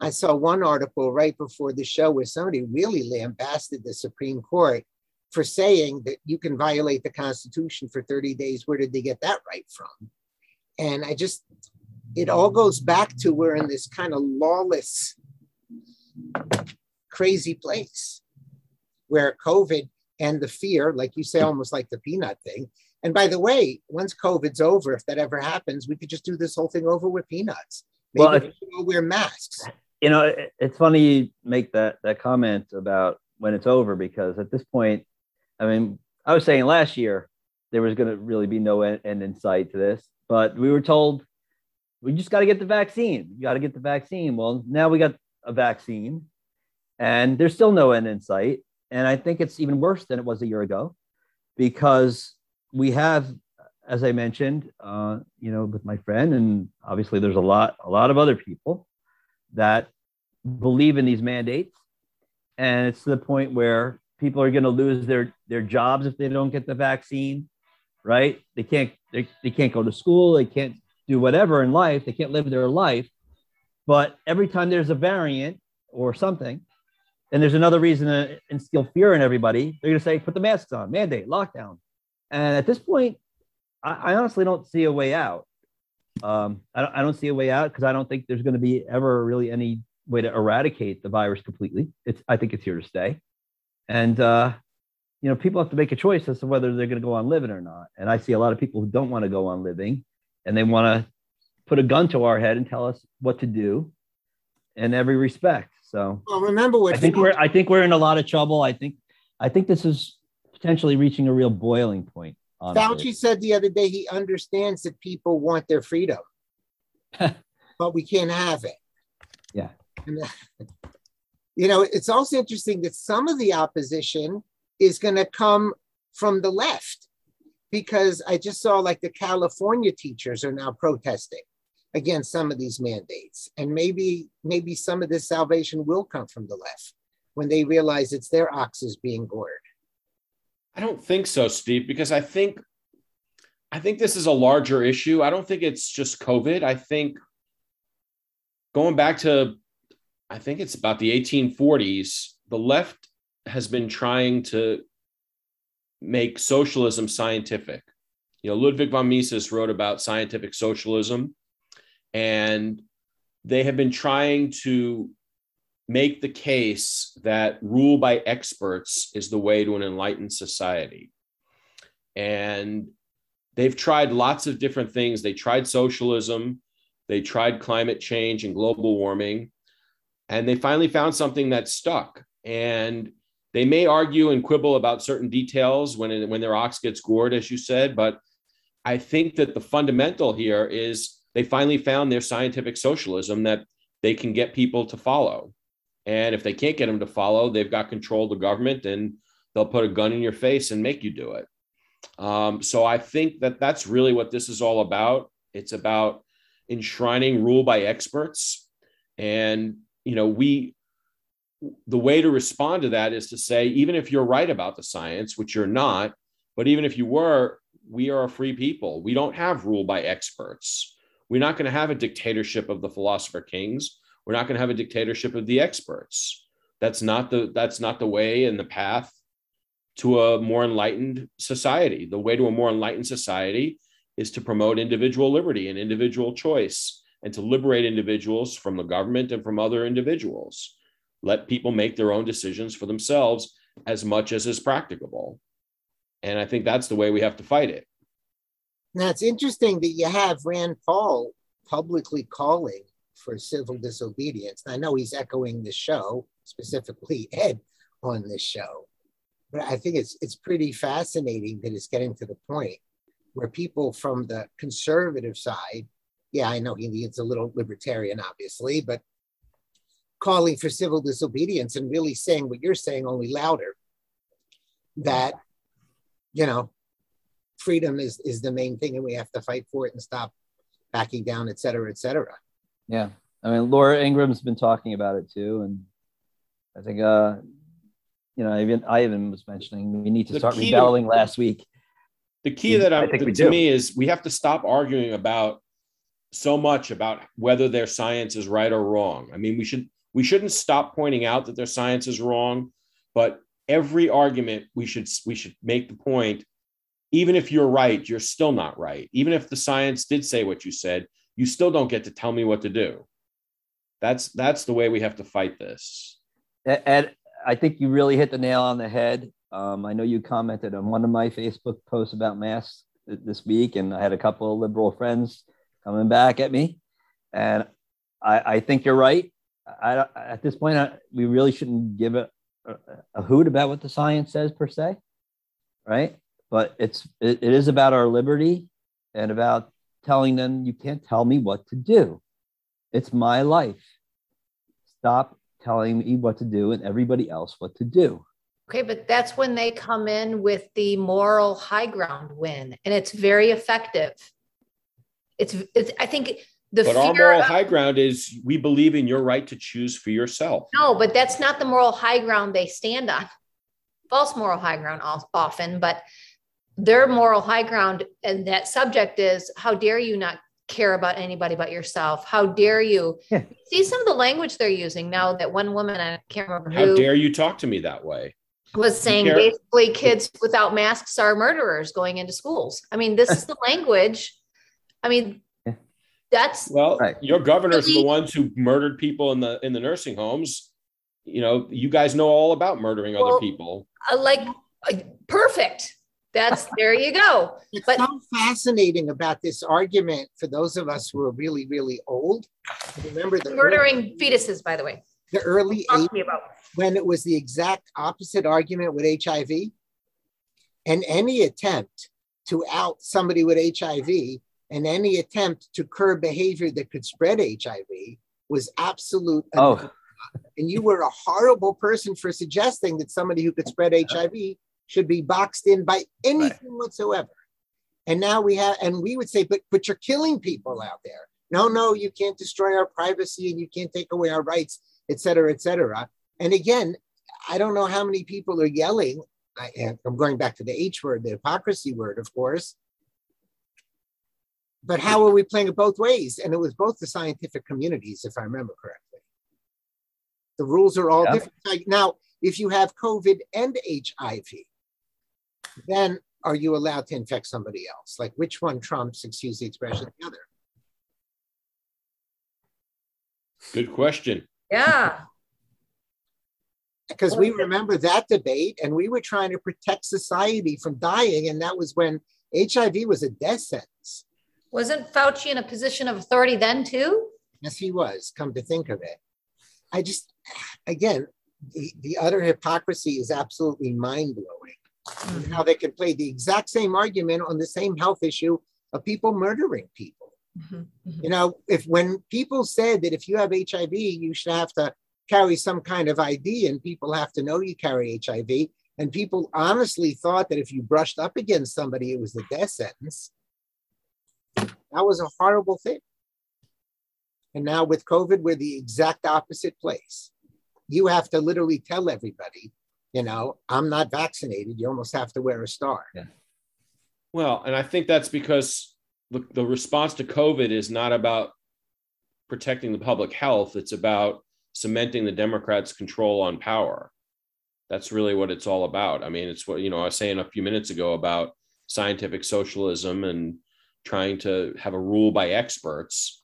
I saw one article right before the show where somebody really lambasted the Supreme Court for saying that you can violate the Constitution for 30 days. Where did they get that right from? And I just, it all goes back to we're in this kind of lawless, crazy place where COVID and the fear, like you say, almost like the peanut thing. And by the way, once COVID's over, if that ever happens, we could just do this whole thing over with peanuts. Maybe well, if, we wear masks.
You know, it's funny you make that that comment about when it's over because at this point, I mean, I was saying last year there was going to really be no end, in sight to this, but we were told we just got to get the vaccine. You got to get the vaccine. Well, now we got a vaccine, and there's still no end in sight. And I think it's even worse than it was a year ago because we have, as I mentioned, uh, you know, with my friend, and obviously there's a lot, a lot of other people that believe in these mandates. And it's to the point where people are going to lose their, their jobs if they don't get the vaccine, right? They can't, they, they can't go to school. They can't do whatever in life. They can't live their life. But every time there's a variant or something, and there's another reason to instill fear in everybody. They're going to say, put the masks on, mandate, lockdown. And at this point, I, I honestly don't see a way out. Um, I, don't, I don't see a way out because I don't think there's going to be ever really any way to eradicate the virus completely. It's, I think it's here to stay. And, uh, you know, people have to make a choice as to whether they're going to go on living or not. And I see a lot of people who don't want to go on living and they want to put a gun to our head and tell us what to do in every respect. So
well, remember what
I think we're I think we're in a lot of trouble. I think I think this is potentially reaching a real boiling point.
Honestly. Fauci said the other day he understands that people want their freedom, <laughs> but we can't have it.
Yeah.
You know, it's also interesting that some of the opposition is going to come from the left because I just saw like the California teachers are now protesting against some of these mandates. And maybe, maybe some of this salvation will come from the left when they realize it's their oxes being gored.
I don't think so, Steve, because I think I think this is a larger issue. I don't think it's just COVID. I think going back to I think it's about the 1840s, the left has been trying to make socialism scientific. You know, Ludwig von Mises wrote about scientific socialism and they have been trying to make the case that rule by experts is the way to an enlightened society. And they've tried lots of different things. They tried socialism, they tried climate change and global warming, and they finally found something that stuck. And they may argue and quibble about certain details when, it, when their ox gets gored, as you said, but I think that the fundamental here is they finally found their scientific socialism that they can get people to follow. And if they can't get them to follow, they've got control of the government and they'll put a gun in your face and make you do it. Um, so I think that that's really what this is all about. It's about enshrining rule by experts. And, you know, we, the way to respond to that is to say, even if you're right about the science, which you're not, but even if you were, we are a free people. We don't have rule by experts. We're not going to have a dictatorship of the philosopher kings. We're not going to have a dictatorship of the experts. That's not the that's not the way and the path to a more enlightened society. The way to a more enlightened society is to promote individual liberty and individual choice and to liberate individuals from the government and from other individuals. Let people make their own decisions for themselves as much as is practicable. And I think that's the way we have to fight it.
Now it's interesting that you have Rand Paul publicly calling for civil disobedience. I know he's echoing the show, specifically Ed on this show, but I think it's it's pretty fascinating that it's getting to the point where people from the conservative side, yeah, I know he needs a little libertarian, obviously, but calling for civil disobedience and really saying what you're saying, only louder. That, you know, freedom is is the main thing, and we have to fight for it and stop backing down, et cetera, et cetera.
Yeah, I mean, Laura Ingraham's been talking about it too, and I think uh, you know, even I even was mentioning we need to
The
start
key to-
rebelling last week.
The key to-
last week.
The key that
I
I'm,
think we
to me is we have to stop arguing about so much about whether their science is right or wrong. I mean, we should we shouldn't stop pointing out that their science is wrong, but every argument we should we should make the point even if you're right, you're still not right. Even if the science did say what you said, you still don't get to tell me what to do. That's that's the way we have to fight this.
Ed, I think you really hit the nail on the head. Um, I know you commented on one of my Facebook posts about masks this week, and I had a couple of liberal friends coming back at me. And I, I think you're right. I, at this point, I, we really shouldn't give a, a, a hoot about what the science says per se, right? But it's it, it is about our liberty and about telling them you can't tell me what to do. It's my life. Stop telling me what to do and everybody else what to do.
Okay, but that's when they come in with the moral high ground win, and it's very effective. It's, it's I think the
But our moral
of-
high ground is we believe in your right to choose for yourself.
no, but that's not the moral high ground they stand on. False moral high ground often, but their moral high ground and that subject is how dare you not care about anybody but yourself? How dare you
Yeah.
see some of the language they're using now? That one woman I can't remember
How
who
dare you talk to me that way?
was saying basically kids without masks are murderers going into schools. I mean, this is the language. I mean, that's
Well,
Right.
your governors are the ones who murdered people in the in the nursing homes. You know, you guys know all about murdering other people.
uh, like uh, perfect. That's <laughs> there you go.
It's
But-
so fascinating about this argument for those of us who are really, really old. Remember the early,
Murdering fetuses, by the way.
the early
Talk
80s
to me about.
when it was the exact opposite argument with HIV. And any attempt to out somebody with HIV and any attempt to curb behavior that could spread HIV was absolute.
Oh,
And you were a horrible person for suggesting that somebody who could spread HIV should be boxed in by anything whatsoever. And now we have, and we would say, but but you're killing people out there. No, no, you can't destroy our privacy and you can't take away our rights, et cetera, et cetera. And again, I don't know how many people are yelling. I, I'm going back to the H word, the hypocrisy word, of course. But how are we playing it both ways? And it was both the scientific communities, if I remember correctly. The rules are all
Yeah.
different. Like now, if you have COVID and HIV, then are you allowed to infect somebody else? Like which one trumps, excuse the expression, the other?
Good question.
Yeah.
Because we remember that debate and we were trying to protect society from dying. And that was when HIV was a death sentence.
Wasn't Fauci in a position of authority then too?
Yes, he was, come to think of it. I just, again, the, the utter hypocrisy is absolutely mind blowing. How they can play the exact same argument on the same health issue of people murdering people.
Mhm, mhm.
You know, if when people said that if you have HIV, you should have to carry some kind of ID and people have to know you carry HIV, and people honestly thought that if you brushed up against somebody, it was a death sentence, that was a horrible thing. And now with COVID, we're the exact opposite place. You have to literally tell everybody, you know, I'm not vaccinated. You almost have to wear a star. Yeah.
Well, and I think that's because the, the response to COVID is not about protecting the public health, it's about cementing the Democrats' control on power. That's really what it's all about. I mean, it's what, you know, I was saying a few minutes ago about scientific socialism and trying to have a rule by experts.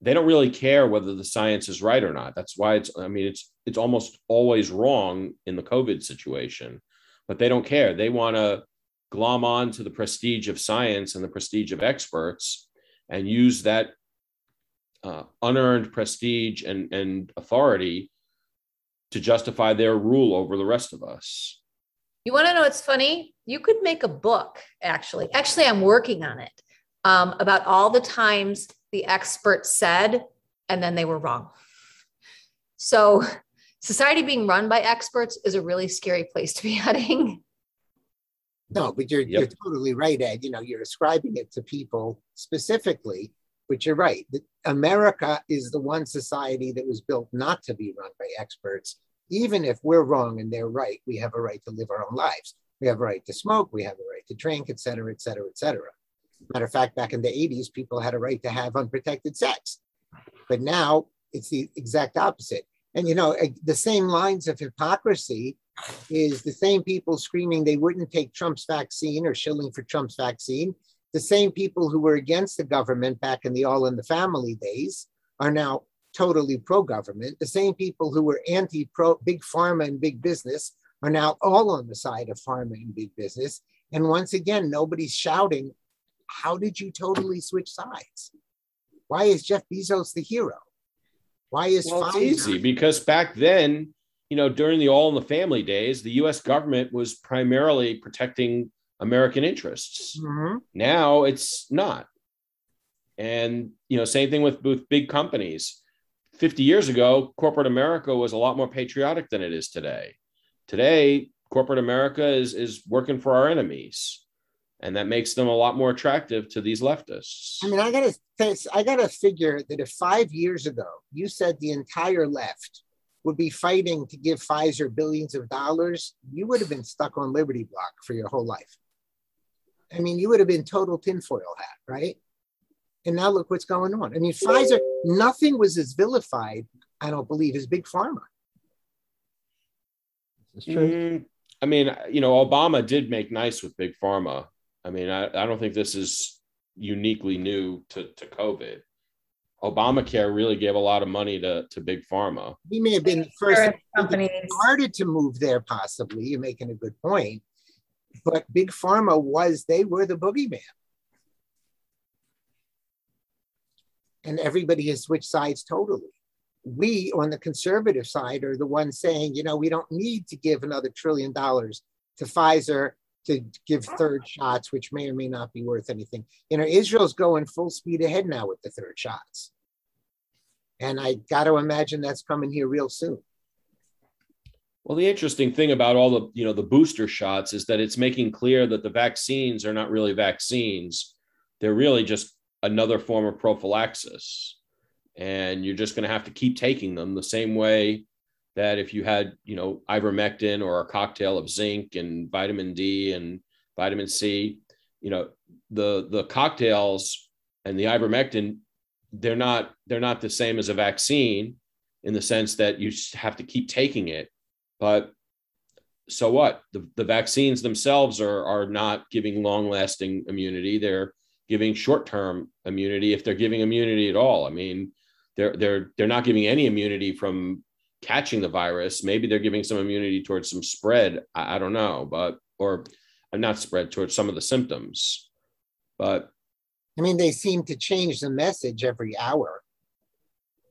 They don't really care whether the science is right or not. That's why it's, I mean, it's, it's almost always wrong in the COVID situation, but they don't care. They want to glom on to the prestige of science and the prestige of experts and use that uh, unearned prestige and, and authority to justify their rule over the rest of us.
You want to know what's funny? You could make a book, actually. Actually, I'm working on it um, about all the times the experts said, and then they were wrong. So, society being run by experts is a really scary place to be heading.
No, but you're
Yep.
you're totally right, Ed. You know, you're ascribing it to people specifically, but you're right. that America is the one society that was built not to be run by experts, even if we're wrong and they're right, we have a right to live our own lives. We have a right to smoke, we have a right to drink, et cetera, et cetera, et cetera. Matter of fact, back in the 80s, people had a right to have unprotected sex. But now it's the exact opposite. And you know, eh, the same lines of hypocrisy is the same people screaming they wouldn't take Trump's vaccine or shilling for Trump's vaccine. The same people who were against the government back in the All in the Family days are now totally pro government. The same people who were anti pro big pharma and big business are now all on the side of pharma and big business. And once again, nobody's shouting, How did you totally switch sides? Why is Jeff Bezos the hero? Why is
well, Pfizer? It's easy because back then, you know, during the All in the Family days, the U.S. government was primarily protecting American interests. Mm-hmm. Now it's not, and you know, same thing with, with big companies. Fifty years ago, corporate America was a lot more patriotic than it is today. Today, corporate America is is working for our enemies and that makes them a lot more attractive to these leftists.
I mean, I gotta, I gotta figure that if five years ago you said the entire left would be fighting to give Pfizer billions of dollars, you would have been stuck on Liberty Block for your whole life. I mean, you would have been total tinfoil hat, right? And now look what's going on. I mean, Pfizer, nothing was as vilified, I don't believe, as Big Pharma.
This is true. Mm, I mean, you know, Obama did make nice with Big Pharma. I mean, I, I don't think this is uniquely new to, to COVID. Obamacare really gave a lot of money to, to big pharma.
He may have been the first company started to move there, possibly. You're making a good point. But big pharma was, they were the boogeyman. And everybody has switched sides totally. We on the conservative side are the ones saying, you know, we don't need to give another trillion dollars to Pfizer to give third shots, which may or may not be worth anything. You know, Israel's going full speed ahead now with the third shots. And I got to imagine that's coming here real soon.
Well, the interesting thing about all the, you know, the booster shots is that it's making clear that the vaccines are not really vaccines. They're really just another form of prophylaxis. And you're just going to have to keep taking them the same way that if you had, you know, ivermectin or a cocktail of zinc and vitamin D and vitamin C, you know, the the cocktails and the ivermectin, they're not they're not the same as a vaccine in the sense that you have to keep taking it. But so what? The, the vaccines themselves are are not giving long lasting immunity. They're giving short term immunity if they're giving immunity at all. I mean, they're they're they're not giving any immunity from catching the virus. Maybe they're giving some immunity towards some spread. I, I don't know, but or uh, not spread towards some of the symptoms. But
I mean, they seem to change the message every hour.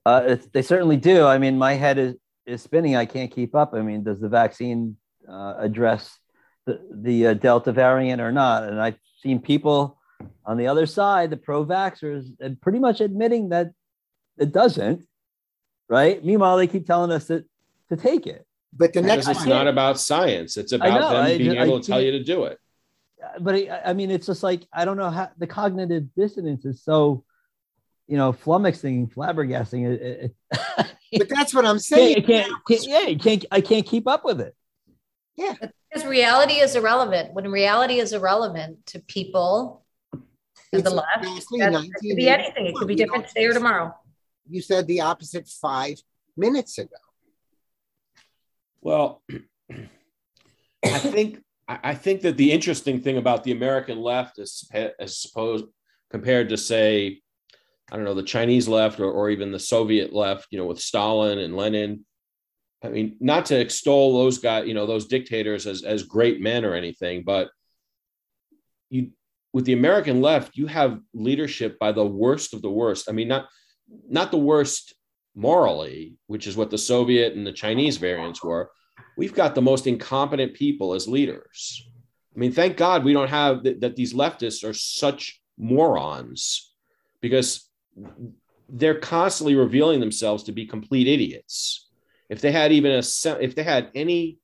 Uh, they certainly do. I mean, my head is is spinning. I can't keep up. I mean, does the vaccine uh, address the the uh, Delta variant or not? And I've seen people on the other side, the pro-vaxxers, and pretty much admitting that it doesn't right? Meanwhile, they keep telling us that to take it.
But the next,
it's not about science. It's about them I, being I, able I, to tell you to do it.
But I, mean, it's just like I don't know how the cognitive dissonance is so, you know, flummoxing, flabbergasting. It, it, <laughs>
but that's what I'm saying.
I can't, can't, yeah, you can't. I can't keep up with it.
Yeah,
because reality is irrelevant. When reality is irrelevant to people, to the left, it could be anything. It could be different today or tomorrow
you said the opposite five minutes ago.
Well, <clears throat> I think I think that the interesting thing about the American left is, as supposed compared to say, I don't know, the Chinese left or, or even the Soviet left, you know, with Stalin and Lenin. I mean, not to extol those guys, you know, those dictators as as great men or anything, but you with the American left, you have leadership by the worst of the worst. I mean, not not the worst morally, which is what the Soviet and the Chinese variants were. We've got the most incompetent people as leaders. I mean, thank God we don't have th- that these leftists are such morons because they're constantly revealing themselves to be complete idiots. If they had even a if they had any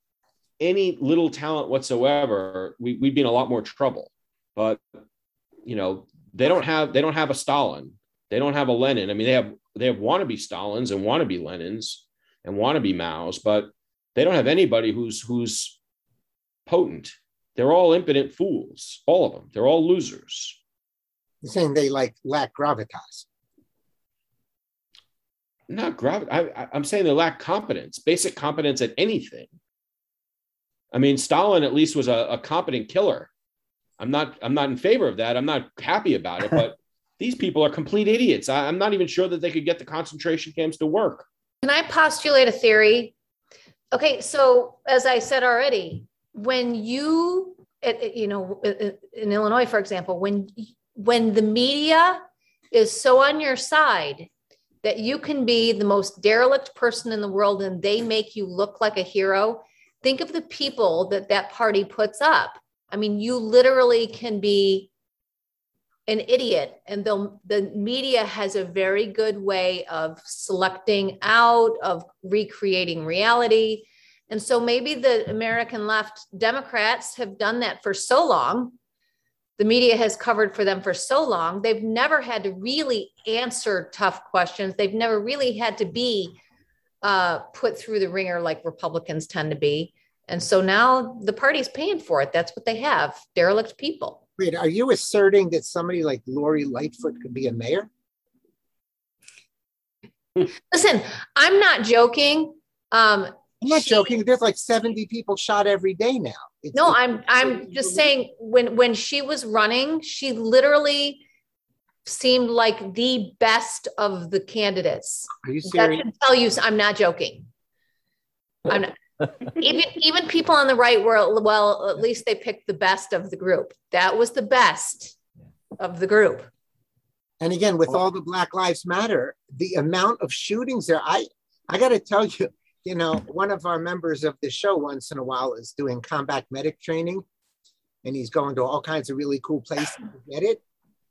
any little talent whatsoever, we, we'd be in a lot more trouble. But you know, they don't have they don't have a Stalin. They don't have a Lenin. I mean, they have they have wannabe Stalins and wannabe Lenins and wannabe Maos, but They don't have anybody who's who's potent. They're all impotent fools, all of them. They're all losers.
You're saying they like lack gravitas.
Not gravitas. I, I'm saying they lack competence, basic competence at anything. I mean, Stalin at least was a, a competent killer. I'm not. I'm not in favor of that. I'm not happy about it. But <laughs> these people are complete idiots. I, I'm not even sure that they could get the concentration camps to work.
Can I postulate a theory? Okay, so as I said already, when you, you know, in Illinois, for example, when when the media is so on your side that you can be the most derelict person in the world and they make you look like a hero, think of the people that that party puts up. I mean, you literally can be an idiot. And the, the media has a very good way of selecting out of recreating reality. And so maybe the american left democrats have done that for so long. The media has covered for them for so long. They've never had to really answer tough questions. They've never really had to be uh, put through the ringer like republicans tend to be. And so now the party's paying for it. That's what they have. Derelict people
Wait, are you asserting that somebody like Lori Lightfoot could be a mayor?
Listen, I'm not joking. Um,
I'm not she, joking. There's like 70 people shot every day now.
It's, no, it's, I'm I'm just saying when when she was running, she literally seemed like the best of the candidates.
Are you serious?
That should tell you I'm not joking. I'm not even even people on the right were well at least they picked the best of the group. That was the best of the group.
And again with all the black lives matter the amount of shootings there i i got to tell you you know one of our members of the show once in a while is doing combat medic training and he's going to all kinds of really cool places to get it.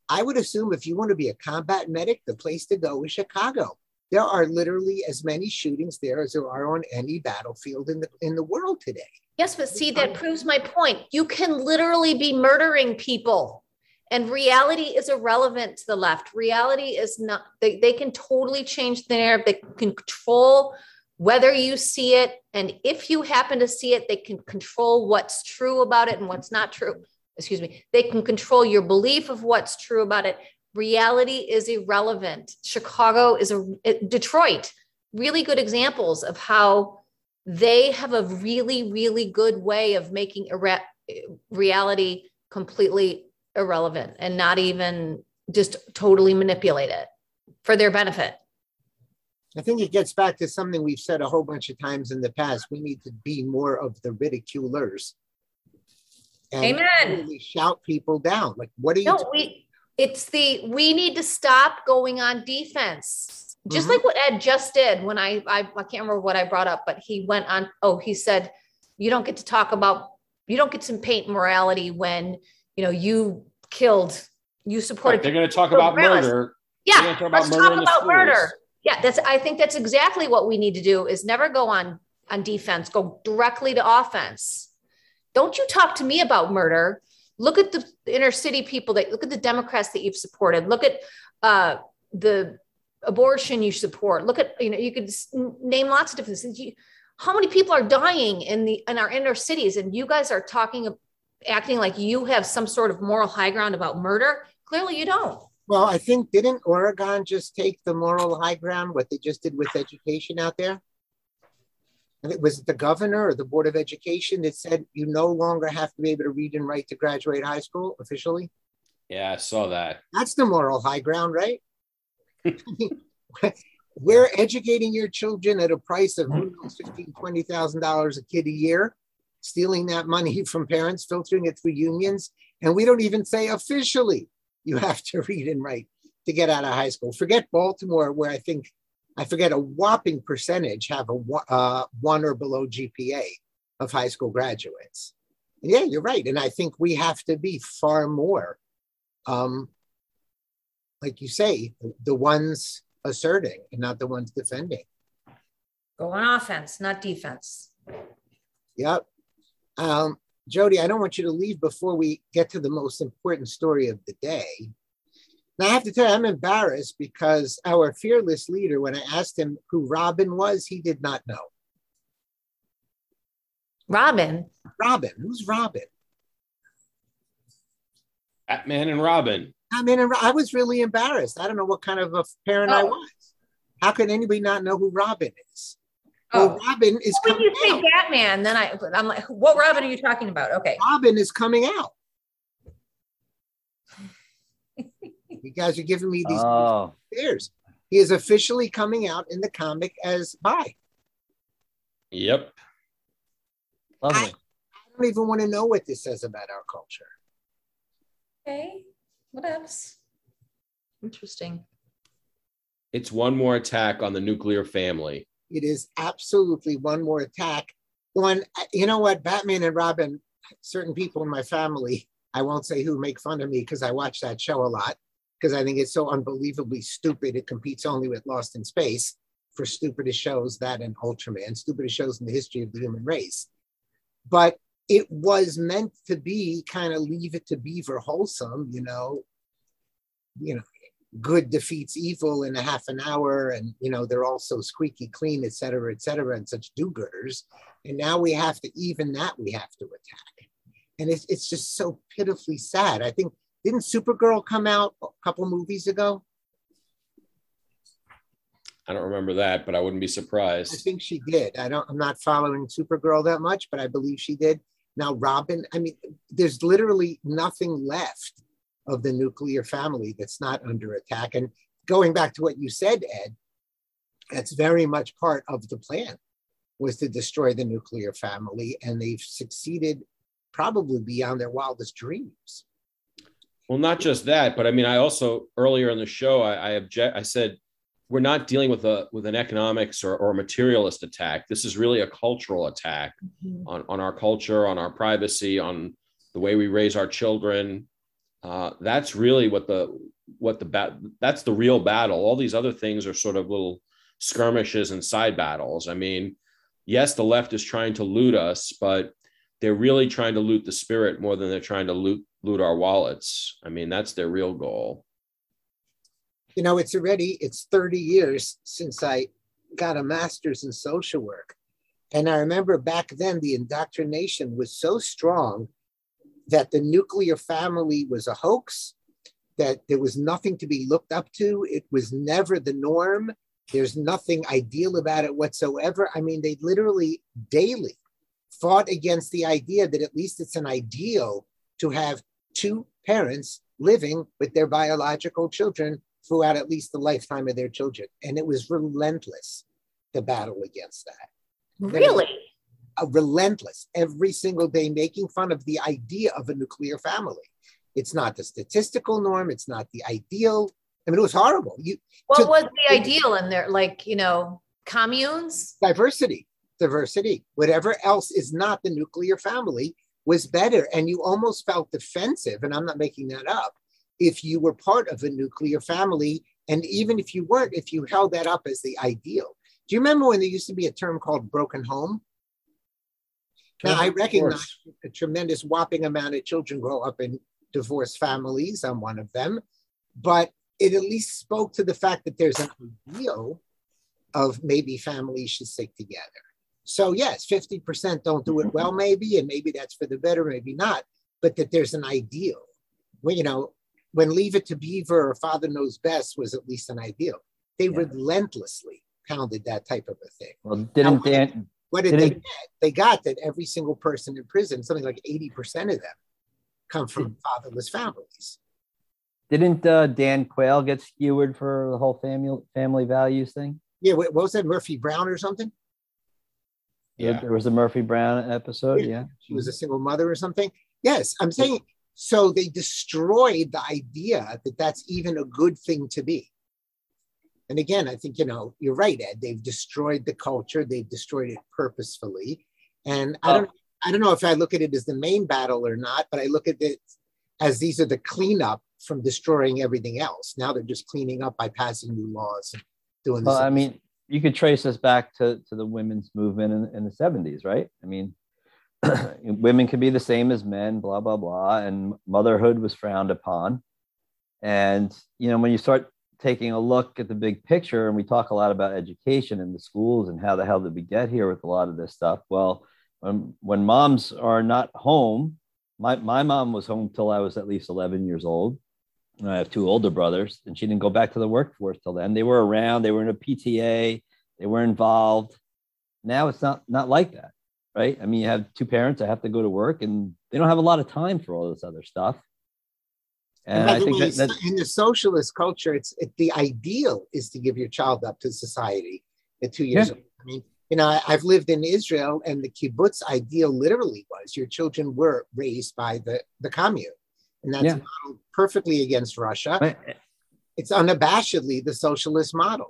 I would assume if you want to be a combat medic the place to go is chicago there are literally as many shootings there as there are on any battlefield in the in the world today.
Yes, but see, that proves my point. You can literally be murdering people. And reality is irrelevant to the left. Reality is not, they, they can totally change the narrative. They can control whether you see it. And if you happen to see it, they can control what's true about it and what's not true. Excuse me. They can control your belief of what's true about it reality is irrelevant. Chicago is a Detroit, really good examples of how they have a really, really good way of making re- reality completely irrelevant and not even just totally manipulate it for their benefit.
I think it gets back to something we've said a whole bunch of times in the past. We need to be more of the ridiculers.
And Amen.
Really shout people down. Like, what are you?
No, we it's the we need to stop going on defense. Just mm-hmm. like what ed just did when I, I i can't remember what i brought up but he went on oh he said you don't get to talk about you don't get to paint morality when you know you killed you supported
right, they're going to talk about murder.
Yeah talk about let's murder talk about murder. yeah that's i think that's exactly what we need to do is never go on on defense go directly to offense. Don't you talk to me about murder Look at the inner city people that look at the Democrats that you've supported. Look at uh, the abortion you support. Look at you know you could name lots of different things. You, how many people are dying in the in our inner cities, and you guys are talking, acting like you have some sort of moral high ground about murder. Clearly, you don't.
Well, I think didn't Oregon just take the moral high ground? What they just did with education out there? It was the governor or the board of education that said you no longer have to be able to read and write to graduate high school officially.
Yeah i saw that.
That's the moral high ground right? <laughs> We're educating your children at a price of who knows, $15 $20000 a kid a year stealing that money <laughs> from parents filtering it through unions and we don't even say officially you have to read and write to get out of high school. Forget baltimore where i think I forget a whopping percentage have a uh, one or below GPA of high school graduates. Yeah, you're right. And I think we have to be far more, um, like you say, the ones asserting and not the ones defending.
Go on offense, not defense.
Yep. Um, Jody, I don't want you to leave before we get to the most important story of the day. Now, I have to tell you, I'm embarrassed because our fearless leader, when I asked him who Robin was, he did not know.
Robin.
Robin. Who's Robin?
Batman and Robin.
I mean, I was really embarrassed. I don't know what kind of a parent I
Oh.
was. How could anybody not know who Robin is?
Oh.
Well, Robin is
When
coming
you say
out.
Batman, then I I'm like, what Robin are you talking about? Okay.
Robin is coming out. You guys are giving me these
Oh,
stares. He is officially coming out in the comic as bi.
Yep.
lovely.
I don't even want to know what this says about our culture.
Okay. What else? Interesting.
It's one more attack on the nuclear family.
It is absolutely one more attack. One, you know what? Batman and Robin, certain people in my family, I won't say who, make fun of me because I watch that show a lot because I think it's so unbelievably stupid. It competes only with Lost in Space for stupidest shows, that and Ultraman, stupidest shows in the history of the human race. But it was meant to be kind of leave it to beaver wholesome, you know, you know, good defeats evil in a half an hour and you know they're all so squeaky clean et cetera et cetera and such do-gooders and now we have to even that we have to attack and it's, it's just so pitifully sad i think didn't supergirl come out a couple movies ago?
I don't remember that, but I wouldn't be surprised.
i think she did. I don't i'm not following supergirl that much but i believe she did. Now robin i mean there's literally nothing left of the nuclear family that's not under attack. And going back to what you said ed that's very much part of the plan was to destroy the nuclear family and they've succeeded probably beyond their wildest dreams
Well, not just that, but I mean, I also earlier in the show, I, I object. I said we're not dealing with a with an economics or, or materialist attack. This is really a cultural attack on, on our culture, on our privacy, on the way we raise our children. Uh, that's really what the what the bat that's the real battle. All these other things are sort of little skirmishes and side battles. I mean, yes, the left is trying to loot us, but they're really trying to loot the spirit more than they're trying to loot loot our wallets. I mean, that's their real goal.
you know it's already it's 30 years since i got a master's in social work and i remember back then the indoctrination was so strong that the nuclear family was a hoax that there was nothing to be looked up to it was never the norm there's nothing ideal about it whatsoever i mean they literally daily fought against the idea that at least it's an ideal to have two parents living with their biological children throughout at least the lifetime of their children. And it was relentless, the battle against that.
Really?
Uh, relentless, every single day, making fun of the idea of a nuclear family. It's not the statistical norm, it's not the ideal. I mean, it was horrible. You
What
To-
was the ideal in there? Like, you know, communes?
diversity, diversity, whatever else is not the nuclear family was better. And you almost felt defensive, and I'm not making that up, if you were part of a nuclear family. And even if you weren't, if you held that up as the ideal. Do you remember when there used to be a term called broken home? Now, I recognize a tremendous whopping amount of children grow up in divorced families. I'm one of them. But it at least spoke to the fact that there's an ideal of maybe families should stick together. So, yes, 50% don't do it well, maybe, and maybe that's for the better, maybe not, but that there's an ideal. Well, you know, when Leave It to Beaver or Father Knows Best was at least an ideal, they
Yeah.
relentlessly pounded that type of a thing.
Well, didn't Dan?
What did they
Didn't-
get? They got that every single person in prison, something like 80% of them, come from fatherless families.
Didn't uh, Dan Quayle get skewered for the whole family family values thing?
Yeah, what what was that? Murphy Brown or something?
Yeah.
There was a Murphy Brown episode.
Yeah. She was a single mother or something. Yes, I'm saying so they destroyed the idea that that's even a good thing to be. And again, I think, you know, you're right, Ed. They've destroyed the culture, they've destroyed it purposefully. And I don't I don't know if I look at it as the main battle or not, but I look at it as these are the cleanup from destroying everything else. Now they're just cleaning up by passing new laws and doing this.
Well, I mean, you could trace this back to, to the women's movement in, in the 70s, right? I mean, <clears throat> women could be the same as men, blah, blah, blah. And motherhood was frowned upon. And, you know, when you start taking a look at the big picture, and we talk a lot about education in the schools and how the hell did we get here with a lot of this stuff. Well, when when moms are not home, my my mom was home till I was at least 11 years old. I have two older brothers, and she didn't go back to the workforce till then. They were around, they were in a PTA, they were involved. Now it's not not like that, right? I mean, you have two parents that have to go to work, and they don't have a lot of time for all this other stuff.
And, and I think way, that, in the socialist culture, it's it, the ideal is to give your child up to society at two years yeah. old. I mean, you know, I, have lived in Israel, and the kibbutz ideal literally was your children were raised by the the commune, and that's yeah. perfectly against Russia. But, it's unabashedly the socialist model,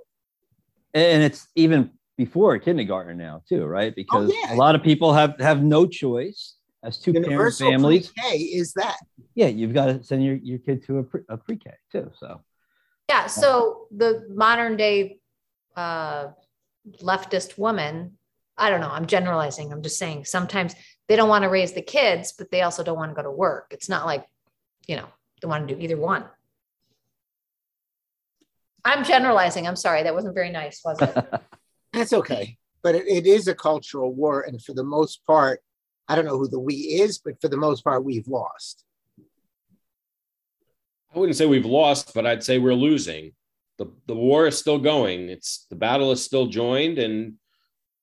and it's even before kindergarten now too, right? Oh, because oh, yeah. a lot of people have have no choice as two parent families.
Pre-K is that?
Yeah, you've got to send your, your kid to a, pre, a pre-K too. So
yeah, so the modern day uh, leftist woman, I don't know, I'm generalizing. I'm just saying sometimes they don't want to raise the kids, but they also don't want to go to work. It's not like, you know, they want to do either one. I'm generalizing. I'm sorry. That wasn't very nice, was it? <laughs>
That's okay. But it, it is a cultural war. And for the most part, I don't know who the we is, but for the most part, we've lost.
I wouldn't say we've lost, but I'd say we're losing. The, the war is still going. It's the battle is still joined, and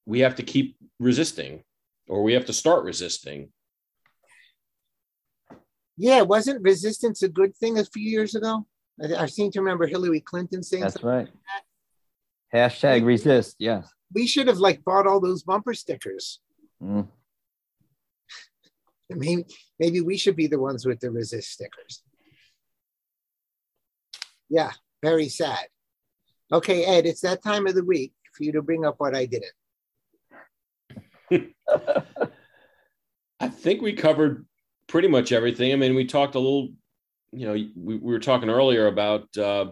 we have to keep resisting, or we have to start resisting.
Yeah, wasn't resistance a good thing a few years ago? I, I seem to remember Hillary Clinton saying
that's right. Like that. Hashtag resist. Yes.
We should have like bought all those bumper stickers. Mm. Maybe, maybe we should be the ones with the resist stickers. Yeah, very sad. Okay, Ed, it's that time of the week for you to bring up what I didn't. <laughs>
I think we covered pretty much everything. I mean, we talked a little, you know, we, we were talking earlier about, uh,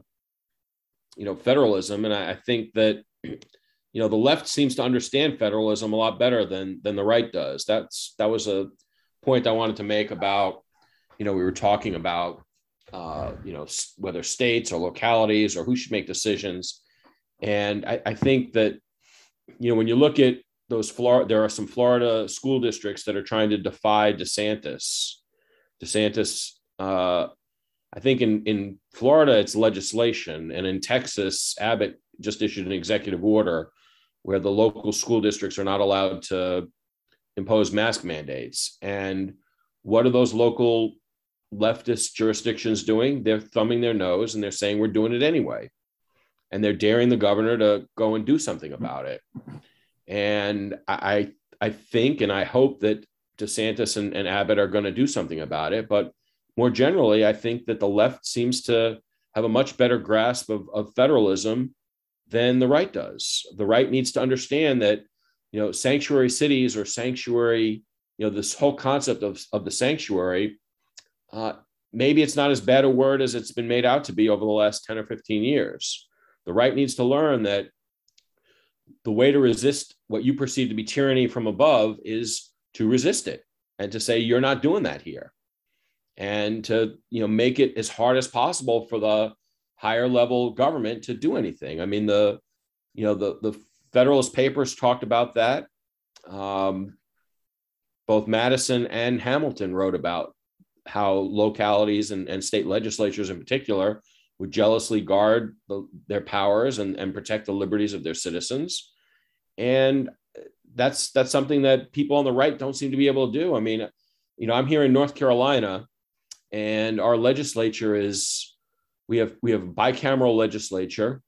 you know, federalism. And I, I think that, <clears throat> you know, the left seems to understand federalism a lot better than, than the right does. That's, that was a, point I wanted to make about, you know, we were talking about, uh, you know, whether states or localities or who should make decisions. And I, I think that, you know, when you look at those Florida, there are some Florida school districts that are trying to defy DeSantis. DeSantis, uh, I think in, in Florida, it's legislation. And in Texas, Abbott just issued an executive order where the local school districts are not allowed to impose mask mandates. And what are those local leftist jurisdictions doing? They're thumbing their nose and they're saying we're doing it anyway. And they're daring the governor to go and do something about it. And I I think and I hope that DeSantis and, and Abbott are going to do something about it. But more generally, I think that the left seems to have a much better grasp of, of federalism than the right does. The right needs to understand that you know, sanctuary cities or sanctuary, you know, this whole concept of, of the sanctuary, uh, maybe it's not as bad a word as it's been made out to be over the last 10 or 15 years. The right needs to learn that the way to resist what you perceive to be tyranny from above is to resist it and to say, you're not doing that here. And to, you know, make it as hard as possible for the higher level government to do anything. I mean, the, you know, the, the Federalist Papers talked about that. Um, both Madison and Hamilton wrote about how localities and, and state legislatures in particular would jealously guard the, their powers and, and protect the liberties of their citizens. And that's that's something that people on the right don't seem to be able to do. I mean, you know, I'm here in North Carolina, and our legislature is we have we have bicameral legislature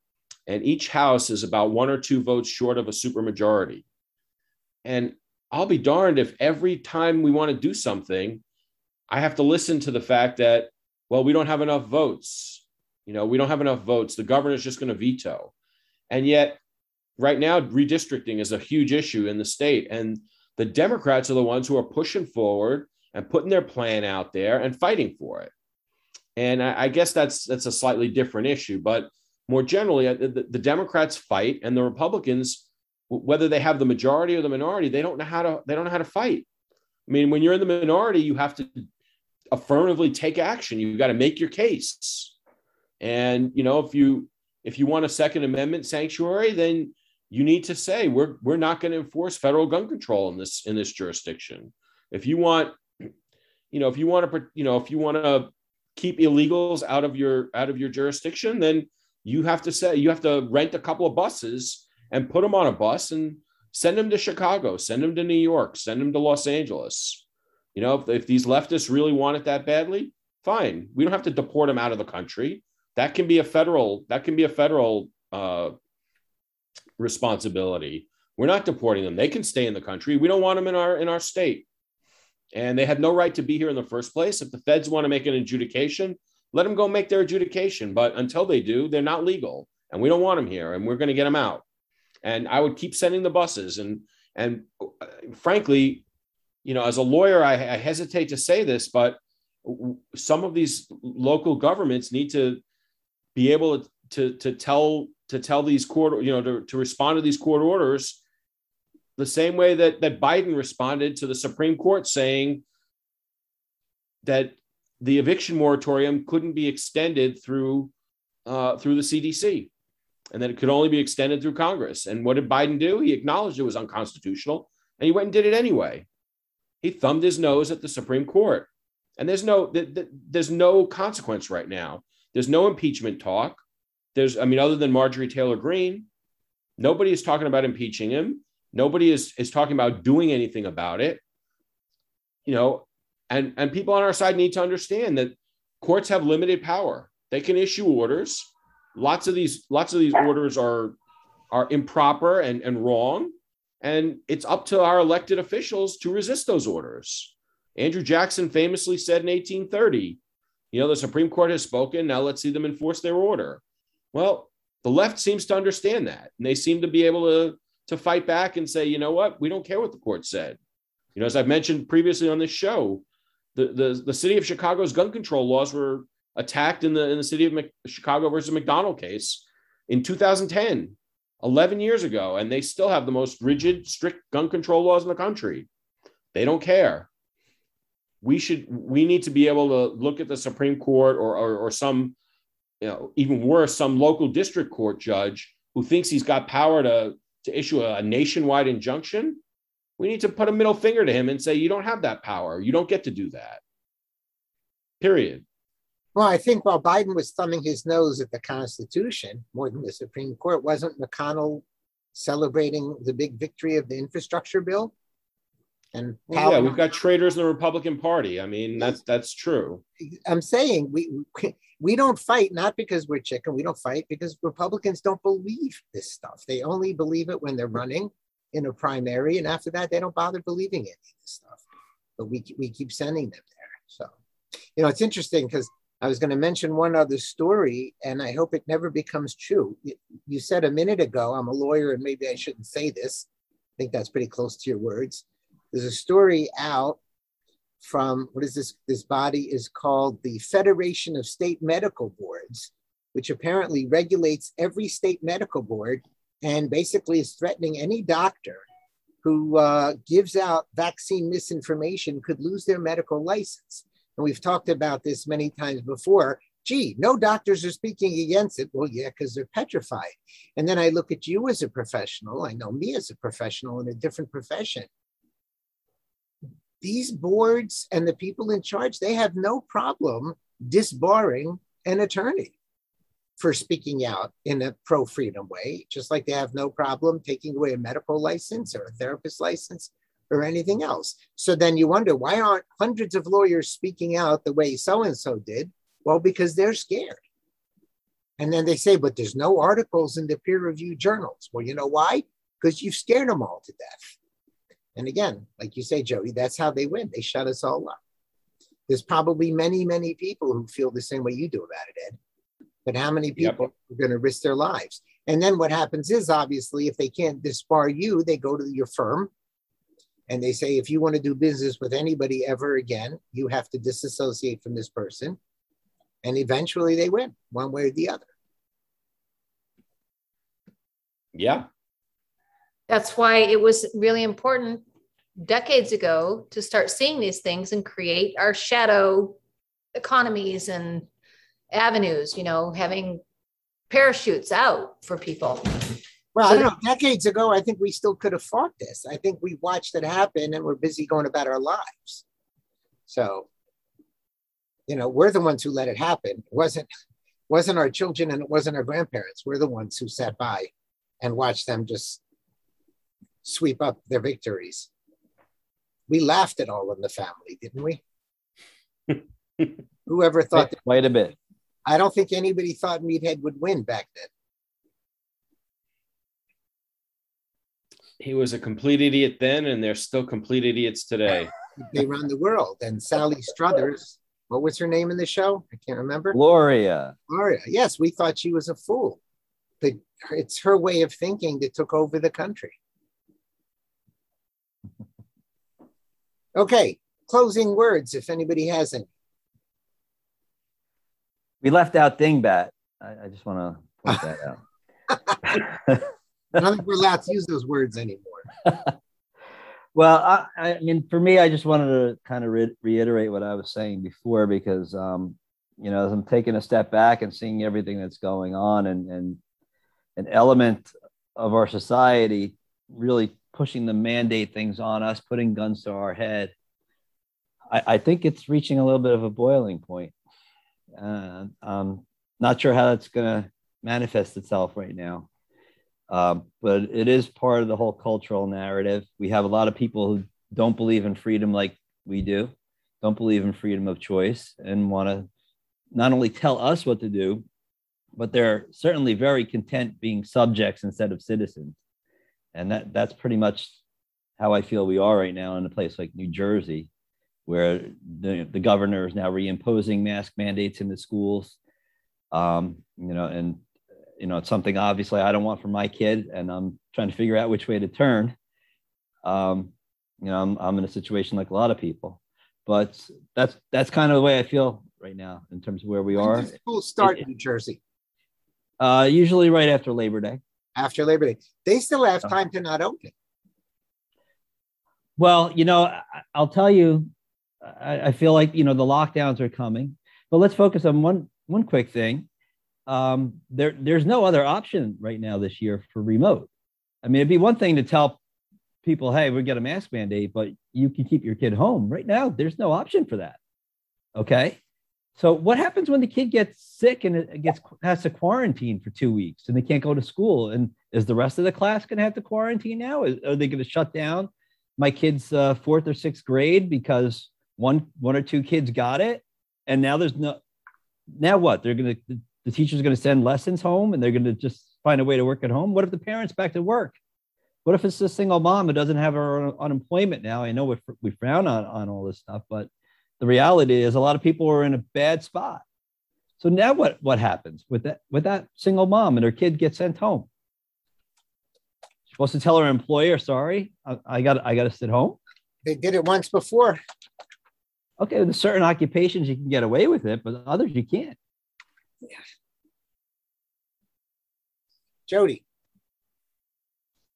and each house is about one or two votes short of a supermajority. And I'll be darned if every time we want to do something, I have to listen to the fact that, well, we don't have enough votes. You know, we don't have enough votes. The governor's just going to veto. And yet, right now, redistricting is a huge issue in the state. And the Democrats are the ones who are pushing forward and putting their plan out there and fighting for it. And I, I guess that's that's a slightly different issue. But more generally, uh, the, the Democrats fight and the Republicans, whether they have the majority or the minority, they don't know how to they don't know how to fight. I mean, when you're in the minority, you have to affirmatively take action. You've got to make your case. And you know, if you if you want a Second Amendment sanctuary, then you need to say we're we're not going to enforce federal gun control in this in this jurisdiction. If you want, you know, if you want to, you know, if you want to keep illegals out of your out of your jurisdiction, then you have to say you have to rent a couple of buses and put them on a bus and send them to Chicago, send them to New York, send them to Los Angeles. You know, if, if these leftists really want it that badly, fine. We don't have to deport them out of the country. That can be a federal. That can be a federal uh, responsibility. We're not deporting them. They can stay in the country. We don't want them in our in our state. And they had no right to be here in the first place. If the feds want to make an adjudication, let them go make their adjudication. But until they do, they're not legal. And we don't want them here. And we're going to get them out. And I would keep sending the buses. And and uh, frankly, you know, as a lawyer, I, I hesitate to say this, but some of these local governments need to be able to, to to tell to tell these court, you know, to, to respond to these court orders the same way that, that Biden responded to the Supreme Court saying that the eviction moratorium couldn't be extended through uh, through the CDC and that it could only be extended through Congress. And what did Biden do? He acknowledged it was unconstitutional and he went and did it anyway. He thumbed his nose at the Supreme Court. And there's no there's no consequence right now. There's no impeachment talk. There's, I mean, other than Marjorie Taylor Greene, nobody is talking about impeaching him. Nobody is is talking about doing anything about it. You know, and and people on our side need to understand that courts have limited power. They can issue orders. Lots of these lots of these orders are are improper and, and wrong. And it's up to our elected officials to resist those orders. Andrew Jackson famously said in 1830, you know, the Supreme Court has spoken. Now let's see them enforce their order. Well, the left seems to understand that. And they seem to be able to, to fight back and say, you know what, we don't care what the court said. You know, as I've mentioned previously on this show, the, the, the city of Chicago's gun control laws were attacked in the, in the city of Chicago versus McDonald case in 2010, 11 years ago. And they still have the most rigid, strict gun control laws in the country. They don't care. We should, we need to be able to look at the Supreme Court or, or, or some you know, even worse, some local district court judge who thinks he's got power to, to issue a, nationwide injunction, we need to put a middle finger to him and say, you don't have that power. You don't get to do that. Period.
Well, I think while Biden was thumbing his nose at the Constitution more than the Supreme Court, wasn't McConnell celebrating the big victory of the infrastructure bill?
And well, yeah, we've got traitors in the Republican Party. I mean, that's that's true.
I'm saying we we don't fight not because we're chicken. We don't fight because Republicans don't believe this stuff. They only believe it when they're running in a primary, and after that, they don't bother believing any of this stuff. But we we keep sending them there. So, you know, it's interesting because I was going to mention one other story, and I hope it never becomes true. You said a minute ago, I'm a lawyer, and maybe I shouldn't say this. I think that's pretty close to your words there's a story out from what is this? This body is called the Federation of State Medical Boards, which apparently regulates every state medical board and basically is threatening any doctor who uh, gives out vaccine misinformation could lose their medical license. And we've talked about this many times before. Gee, no doctors are speaking against it. Well, yeah, because they're petrified. And then I look at you as a professional. I know me as a professional in a different profession these boards and the people in charge, they have no problem disbarring an attorney for speaking out in a pro freedom way, just like they have no problem taking away a medical license or a therapist license or anything else. So then you wonder why aren't hundreds of lawyers speaking out the way so and so did? Well, because they're scared. And then they say, but there's no articles in the peer reviewed journals. Well, you know why? Because you've scared them all to death. And again, like you say, Jody, that's how they win. They shut us all up. There's probably many, many people who feel the same way you do about it, Ed. But how many people yep. are going to risk their lives? And then what happens is obviously, if they can't disbar you, they go to your firm and they say, if you want to do business with anybody ever again, you have to disassociate from this person. And eventually they win one way or the other.
Yeah.
That's why it was really important decades ago to start seeing these things and create our shadow economies and avenues, you know, having parachutes out for people.
Well, I don't know. Decades ago, I think we still could have fought this. I think we watched it happen and we're busy going about our lives. So, you know, we're the ones who let it happen. It wasn't wasn't our children and it wasn't our grandparents. We're the ones who sat by and watched them just sweep up their victories. We laughed at all in the family, didn't we? <laughs> Whoever thought that,
quite a bit.
I don't think anybody thought Meathead would win back then.
He was a complete idiot then, and they're still complete idiots today.
They run the world. And Sally Struthers, what was her name in the show? I can't remember.
Gloria.
Gloria. Yes, we thought she was a fool. But it's her way of thinking that took over the country. Okay, closing words if anybody has any.
We left out Dingbat. I, I just want to point that out.
I don't think we're allowed to use those words anymore. <laughs>
well, I, I, mean, for me, I just wanted to kind of re- reiterate what I was saying before because, um, you know, as I'm taking a step back and seeing everything that's going on and, and an element of our society really pushing the mandate things on us, putting guns to our head, I, I think it's reaching a little bit of a boiling point. Uh, I'm not sure how that's going to manifest itself right now. Um, but it is part of the whole cultural narrative. We have a lot of people who don't believe in freedom like we do, don't believe in freedom of choice, and want to not only tell us what to do, but they're certainly very content being subjects instead of citizens. And that, that's pretty much how I feel we are right now in a place like New Jersey, where the, the governor is now reimposing mask mandates in the schools. Um, you know, and you know, it's something obviously I don't want for my kid, and I'm trying to figure out which way to turn. Um, you know, I'm, I'm in a situation like a lot of people, but that's that's kind of the way I feel right now in terms of where we
when
are.
School start in New Jersey.
Uh, usually right after Labor Day.
After Labor Day, they still have time to not open.
Well, you know, I'll tell you, I, I feel like you know the lockdowns are coming, but let's focus on one one quick thing um, there there's no other option right now this year for remote. I mean, it'd be one thing to tell people, "Hey, we got a mask mandate, but you can keep your kid home." Right now, there's no option for that. Okay, so what happens when the kid gets sick and it gets has to quarantine for two weeks and they can't go to school? And is the rest of the class going to have to quarantine now? Are they going to shut down my kid's uh, fourth or sixth grade because one one or two kids got it, and now there's no now what? They're going to the teacher's going to send lessons home and they're going to just find a way to work at home. What if the parents back to work? What if it's a single mom who doesn't have her unemployment now? I know we, we frown on, on all this stuff, but the reality is a lot of people are in a bad spot. So now what, what happens with that, with that single mom and her kid gets sent home? She's supposed to tell her employer, sorry, I, I got I got to sit home.
They did it once before.
Okay, with certain occupations you can get away with it, but others you can't. Yeah.
Jody.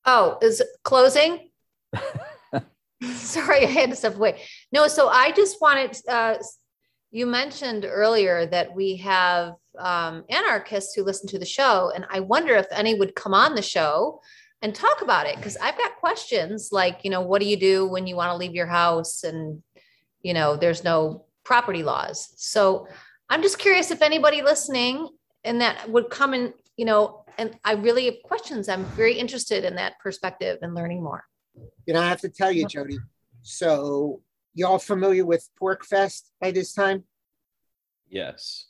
Oh, is it closing? <laughs> Sorry, I had to step away. No, so I just wanted, uh, you mentioned earlier that we have um, anarchists who listen to the show, and I wonder if any would come on the show and talk about it because I've got questions like, you know, what do you do when you want to leave your house and, you know, there's no property laws. So I'm just curious if anybody listening and that would come and, you know, and I really have questions. I'm very interested in that perspective and learning more.
You know, I have to tell you, Jody. So, y'all familiar with PorcFest by this time?
Yes.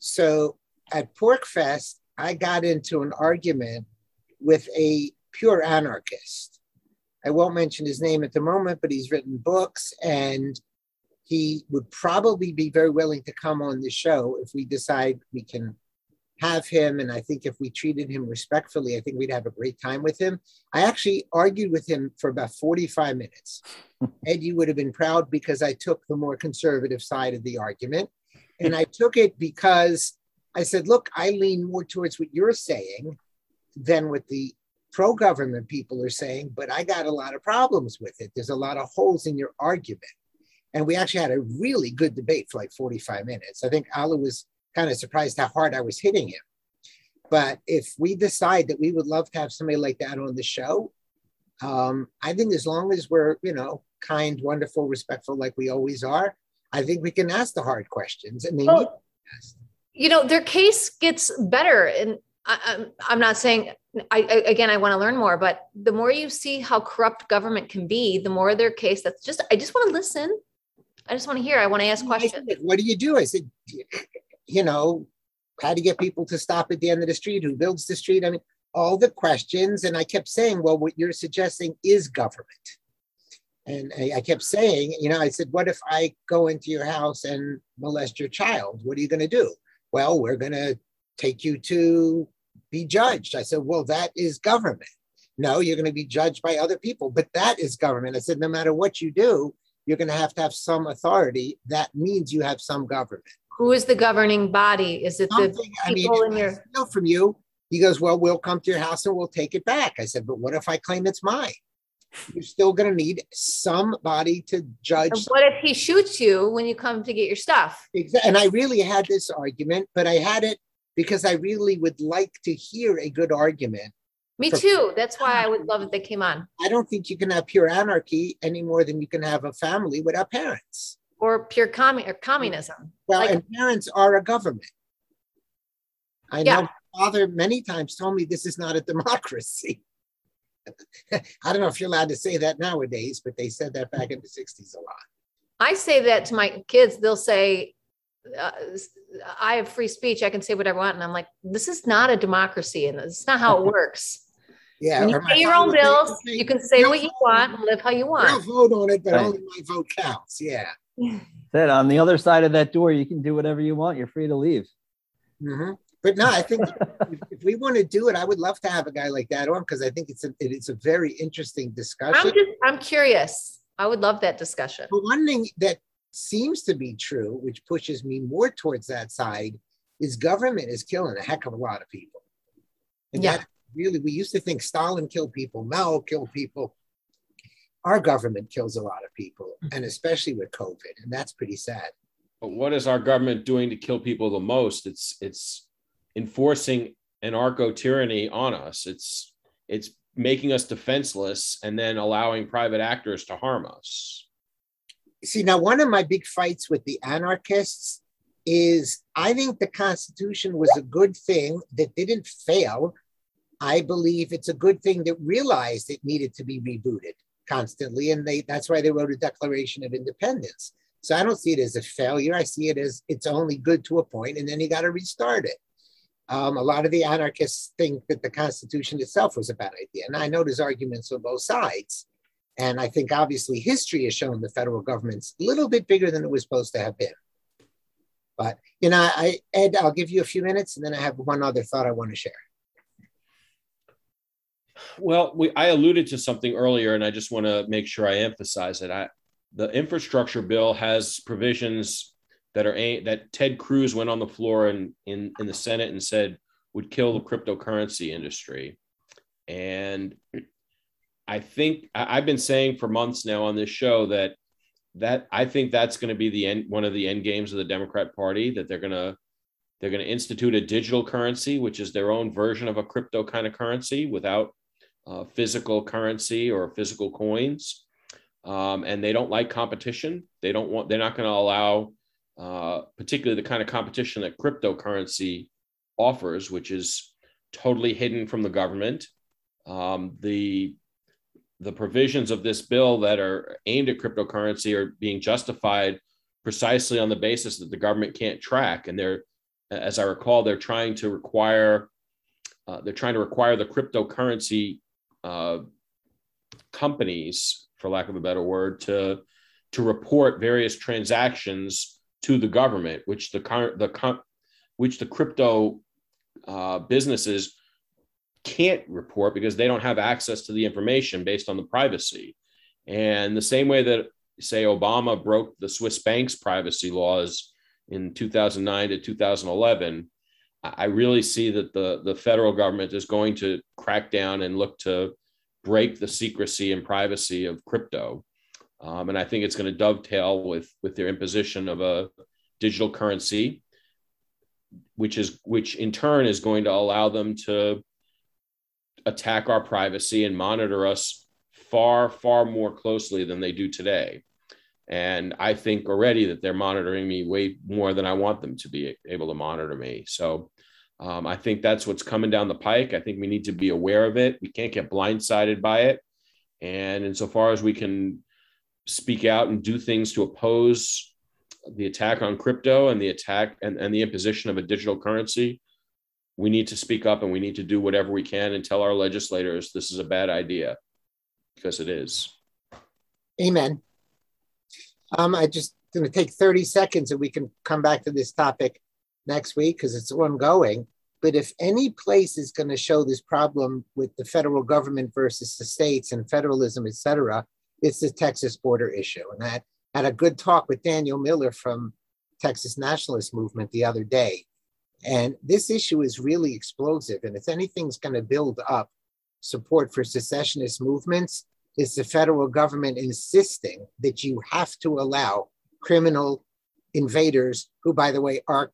So, at PorcFest, I got into an argument with a pure anarchist. I won't mention his name at the moment, but he's written books and he would probably be very willing to come on the show if we decide we can have him. And I think if we treated him respectfully, I think we'd have a great time with him. I actually argued with him for about 45 minutes. <laughs> Ed, you would have been proud because I took the more conservative side of the argument. And I took it because I said, look, I lean more towards what you're saying than what the pro government people are saying, but I got a lot of problems with it. There's a lot of holes in your argument. And we actually had a really good debate for like 45 minutes. I think Ali was kind of surprised how hard I was hitting him. But if we decide that we would love to have somebody like that on the show, um, I think as long as we're, you know, kind, wonderful, respectful, like we always are, I think we can ask the hard questions. I mean, well,
you know, their case gets better. And I, am not saying, I, again, I want to learn more, but the more you see how corrupt government can be, the more their case that's just, I just want to listen. I just want to hear. I want to ask questions.
What do you do? I said, you know, how you get people to stop at the end of the street? Who builds the street? I mean, all the questions. And I kept saying, well, what you're suggesting is government. And I, I kept saying, you know, I said, what if I go into your house and molest your child? What are you going to do? Well, we're going to take you to be judged. I said, well, that is government. No, you're going to be judged by other people, but that is government. I said, no matter what you do, you're going to have to have some authority. That means you have some government.
Who is the governing body? Is it the people I mean, in your?
no from you. He goes, well, we'll come to your house and we'll take it back. I said, but what if I claim it's mine? You're still going to need somebody to judge. And
what if he shoots you when you come to get your stuff?
Exactly. And I really had this argument, but I had it because I really would like to hear a good argument.
Me too. That's why I would love if they came on.
I don't think you can have pure anarchy any more than you can have a family without parents.
Or pure commun- or communism.
Well, like, and parents are a government. I yeah. know father many times told me this is not a democracy. <laughs> I don't know if you're allowed to say that nowadays, but they said that back in the 60s a lot.
I say that to my kids. They'll say, uh, I have free speech. I can say whatever I want. And I'm like, this is not a democracy. And it's not how it <laughs> works.
Yeah.
When you pay your own bills, say, you can say what you want and live how you want.
I'll vote on it, but right. only my vote counts. Yeah. <laughs>
That on the other side of that door, you can do whatever you want. You're free to leave.
Mm-hmm. But no, I think <laughs> if, if, we want to do it, I would love to have a guy like that on because I think it's a it is a very interesting discussion.
I'm just I'm curious. I would love that discussion.
But one thing that seems to be true, which pushes me more towards that side, is government is killing a heck of a lot of people. And yeah. that really, we used to think Stalin killed people, Mao killed people. Our government kills a lot of people, mm-hmm. and especially with COVID, and that's pretty sad.
But what is our government doing to kill people the most? It's it's enforcing anarcho tyranny on us. It's it's making us defenseless and then allowing private actors to harm us
see now one of my big fights with the anarchists is I think the Constitution was a good thing that didn't fail. I believe it's a good thing that realized it needed to be rebooted constantly, and they that's why they wrote a Declaration of Independence. So I don't see it as a failure. I see it as it's only good to a point, and then you got to restart it. Um, a lot of the anarchists think that the Constitution itself was a bad idea, and I know there's arguments on both sides. And I think obviously history has shown the federal government's a little bit bigger than it was supposed to have been. But you know, I Ed, I'll give you a few minutes, and then I have one other thought I want to share.
Well, we, I alluded to something earlier, and I just want to make sure I emphasize it. I, the infrastructure bill has provisions that are that Ted Cruz went on the floor and in, in the Senate and said would kill the cryptocurrency industry. And I think I've been saying for months now on this show that that I think that's going to be the end one of the end games of the Democrat Party that they're going to they're going to institute a digital currency, which is their own version of a crypto kind of currency without uh, physical currency or physical coins. Um, and they don't like competition. They don't want. They're not going to allow, uh, particularly the kind of competition that cryptocurrency offers, which is totally hidden from the government. Um, the the provisions of this bill that are aimed at cryptocurrency are being justified precisely on the basis that the government can't track. And they're, as I recall, they're trying to require uh, they're trying to require the cryptocurrency uh, companies, for lack of a better word, to to report various transactions to the government, which the current the which the crypto uh, businesses can't report because they don't have access to the information based on the privacy. And the same way that, say, Obama broke the Swiss banks' privacy laws in 2009 to 2011, I really see that the, the federal government is going to crack down and look to break the secrecy and privacy of crypto. Um, and I think it's going to dovetail with, with their imposition of a digital currency which is which in turn is going to allow them to attack our privacy and monitor us far far more closely than they do today and i think already that they're monitoring me way more than i want them to be able to monitor me so um, i think that's what's coming down the pike i think we need to be aware of it we can't get blindsided by it and insofar as we can speak out and do things to oppose the attack on crypto and the attack and, and the imposition of a digital currency, we need to speak up and we need to do whatever we can and tell our legislators this is a bad idea because it is.
Amen. Um, I just going to take 30 seconds and we can come back to this topic next week because it's ongoing. But if any place is going to show this problem with the federal government versus the states and federalism, et cetera, it's the Texas border issue. And I had a good talk with Daniel Miller from Texas Nationalist Movement the other day. And this issue is really explosive. And if anything's going to build up support for secessionist movements, it's the federal government insisting that you have to allow criminal invaders, who, by the way, are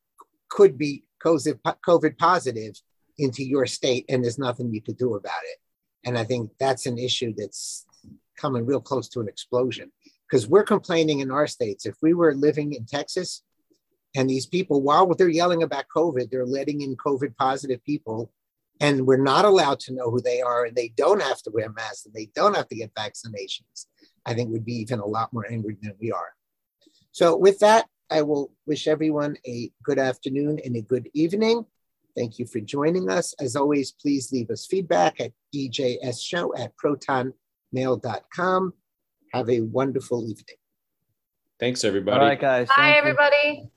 could be COVID positive, into your state, and there's nothing you could do about it. And I think that's an issue that's coming real close to an explosion because we're complaining in our states. If we were living in Texas and these people, while they're yelling about COVID, they're letting in COVID positive people and we're not allowed to know who they are and they don't have to wear masks and they don't have to get vaccinations, I think would be even a lot more angry than we are. So with that, I will wish everyone a good afternoon and a good evening. Thank you for joining us. As always, please leave us feedback at ejsshow at protonmail.com. Have a wonderful evening.
Thanks, everybody.
All right, guys.
Bye,
Thank you.
everybody.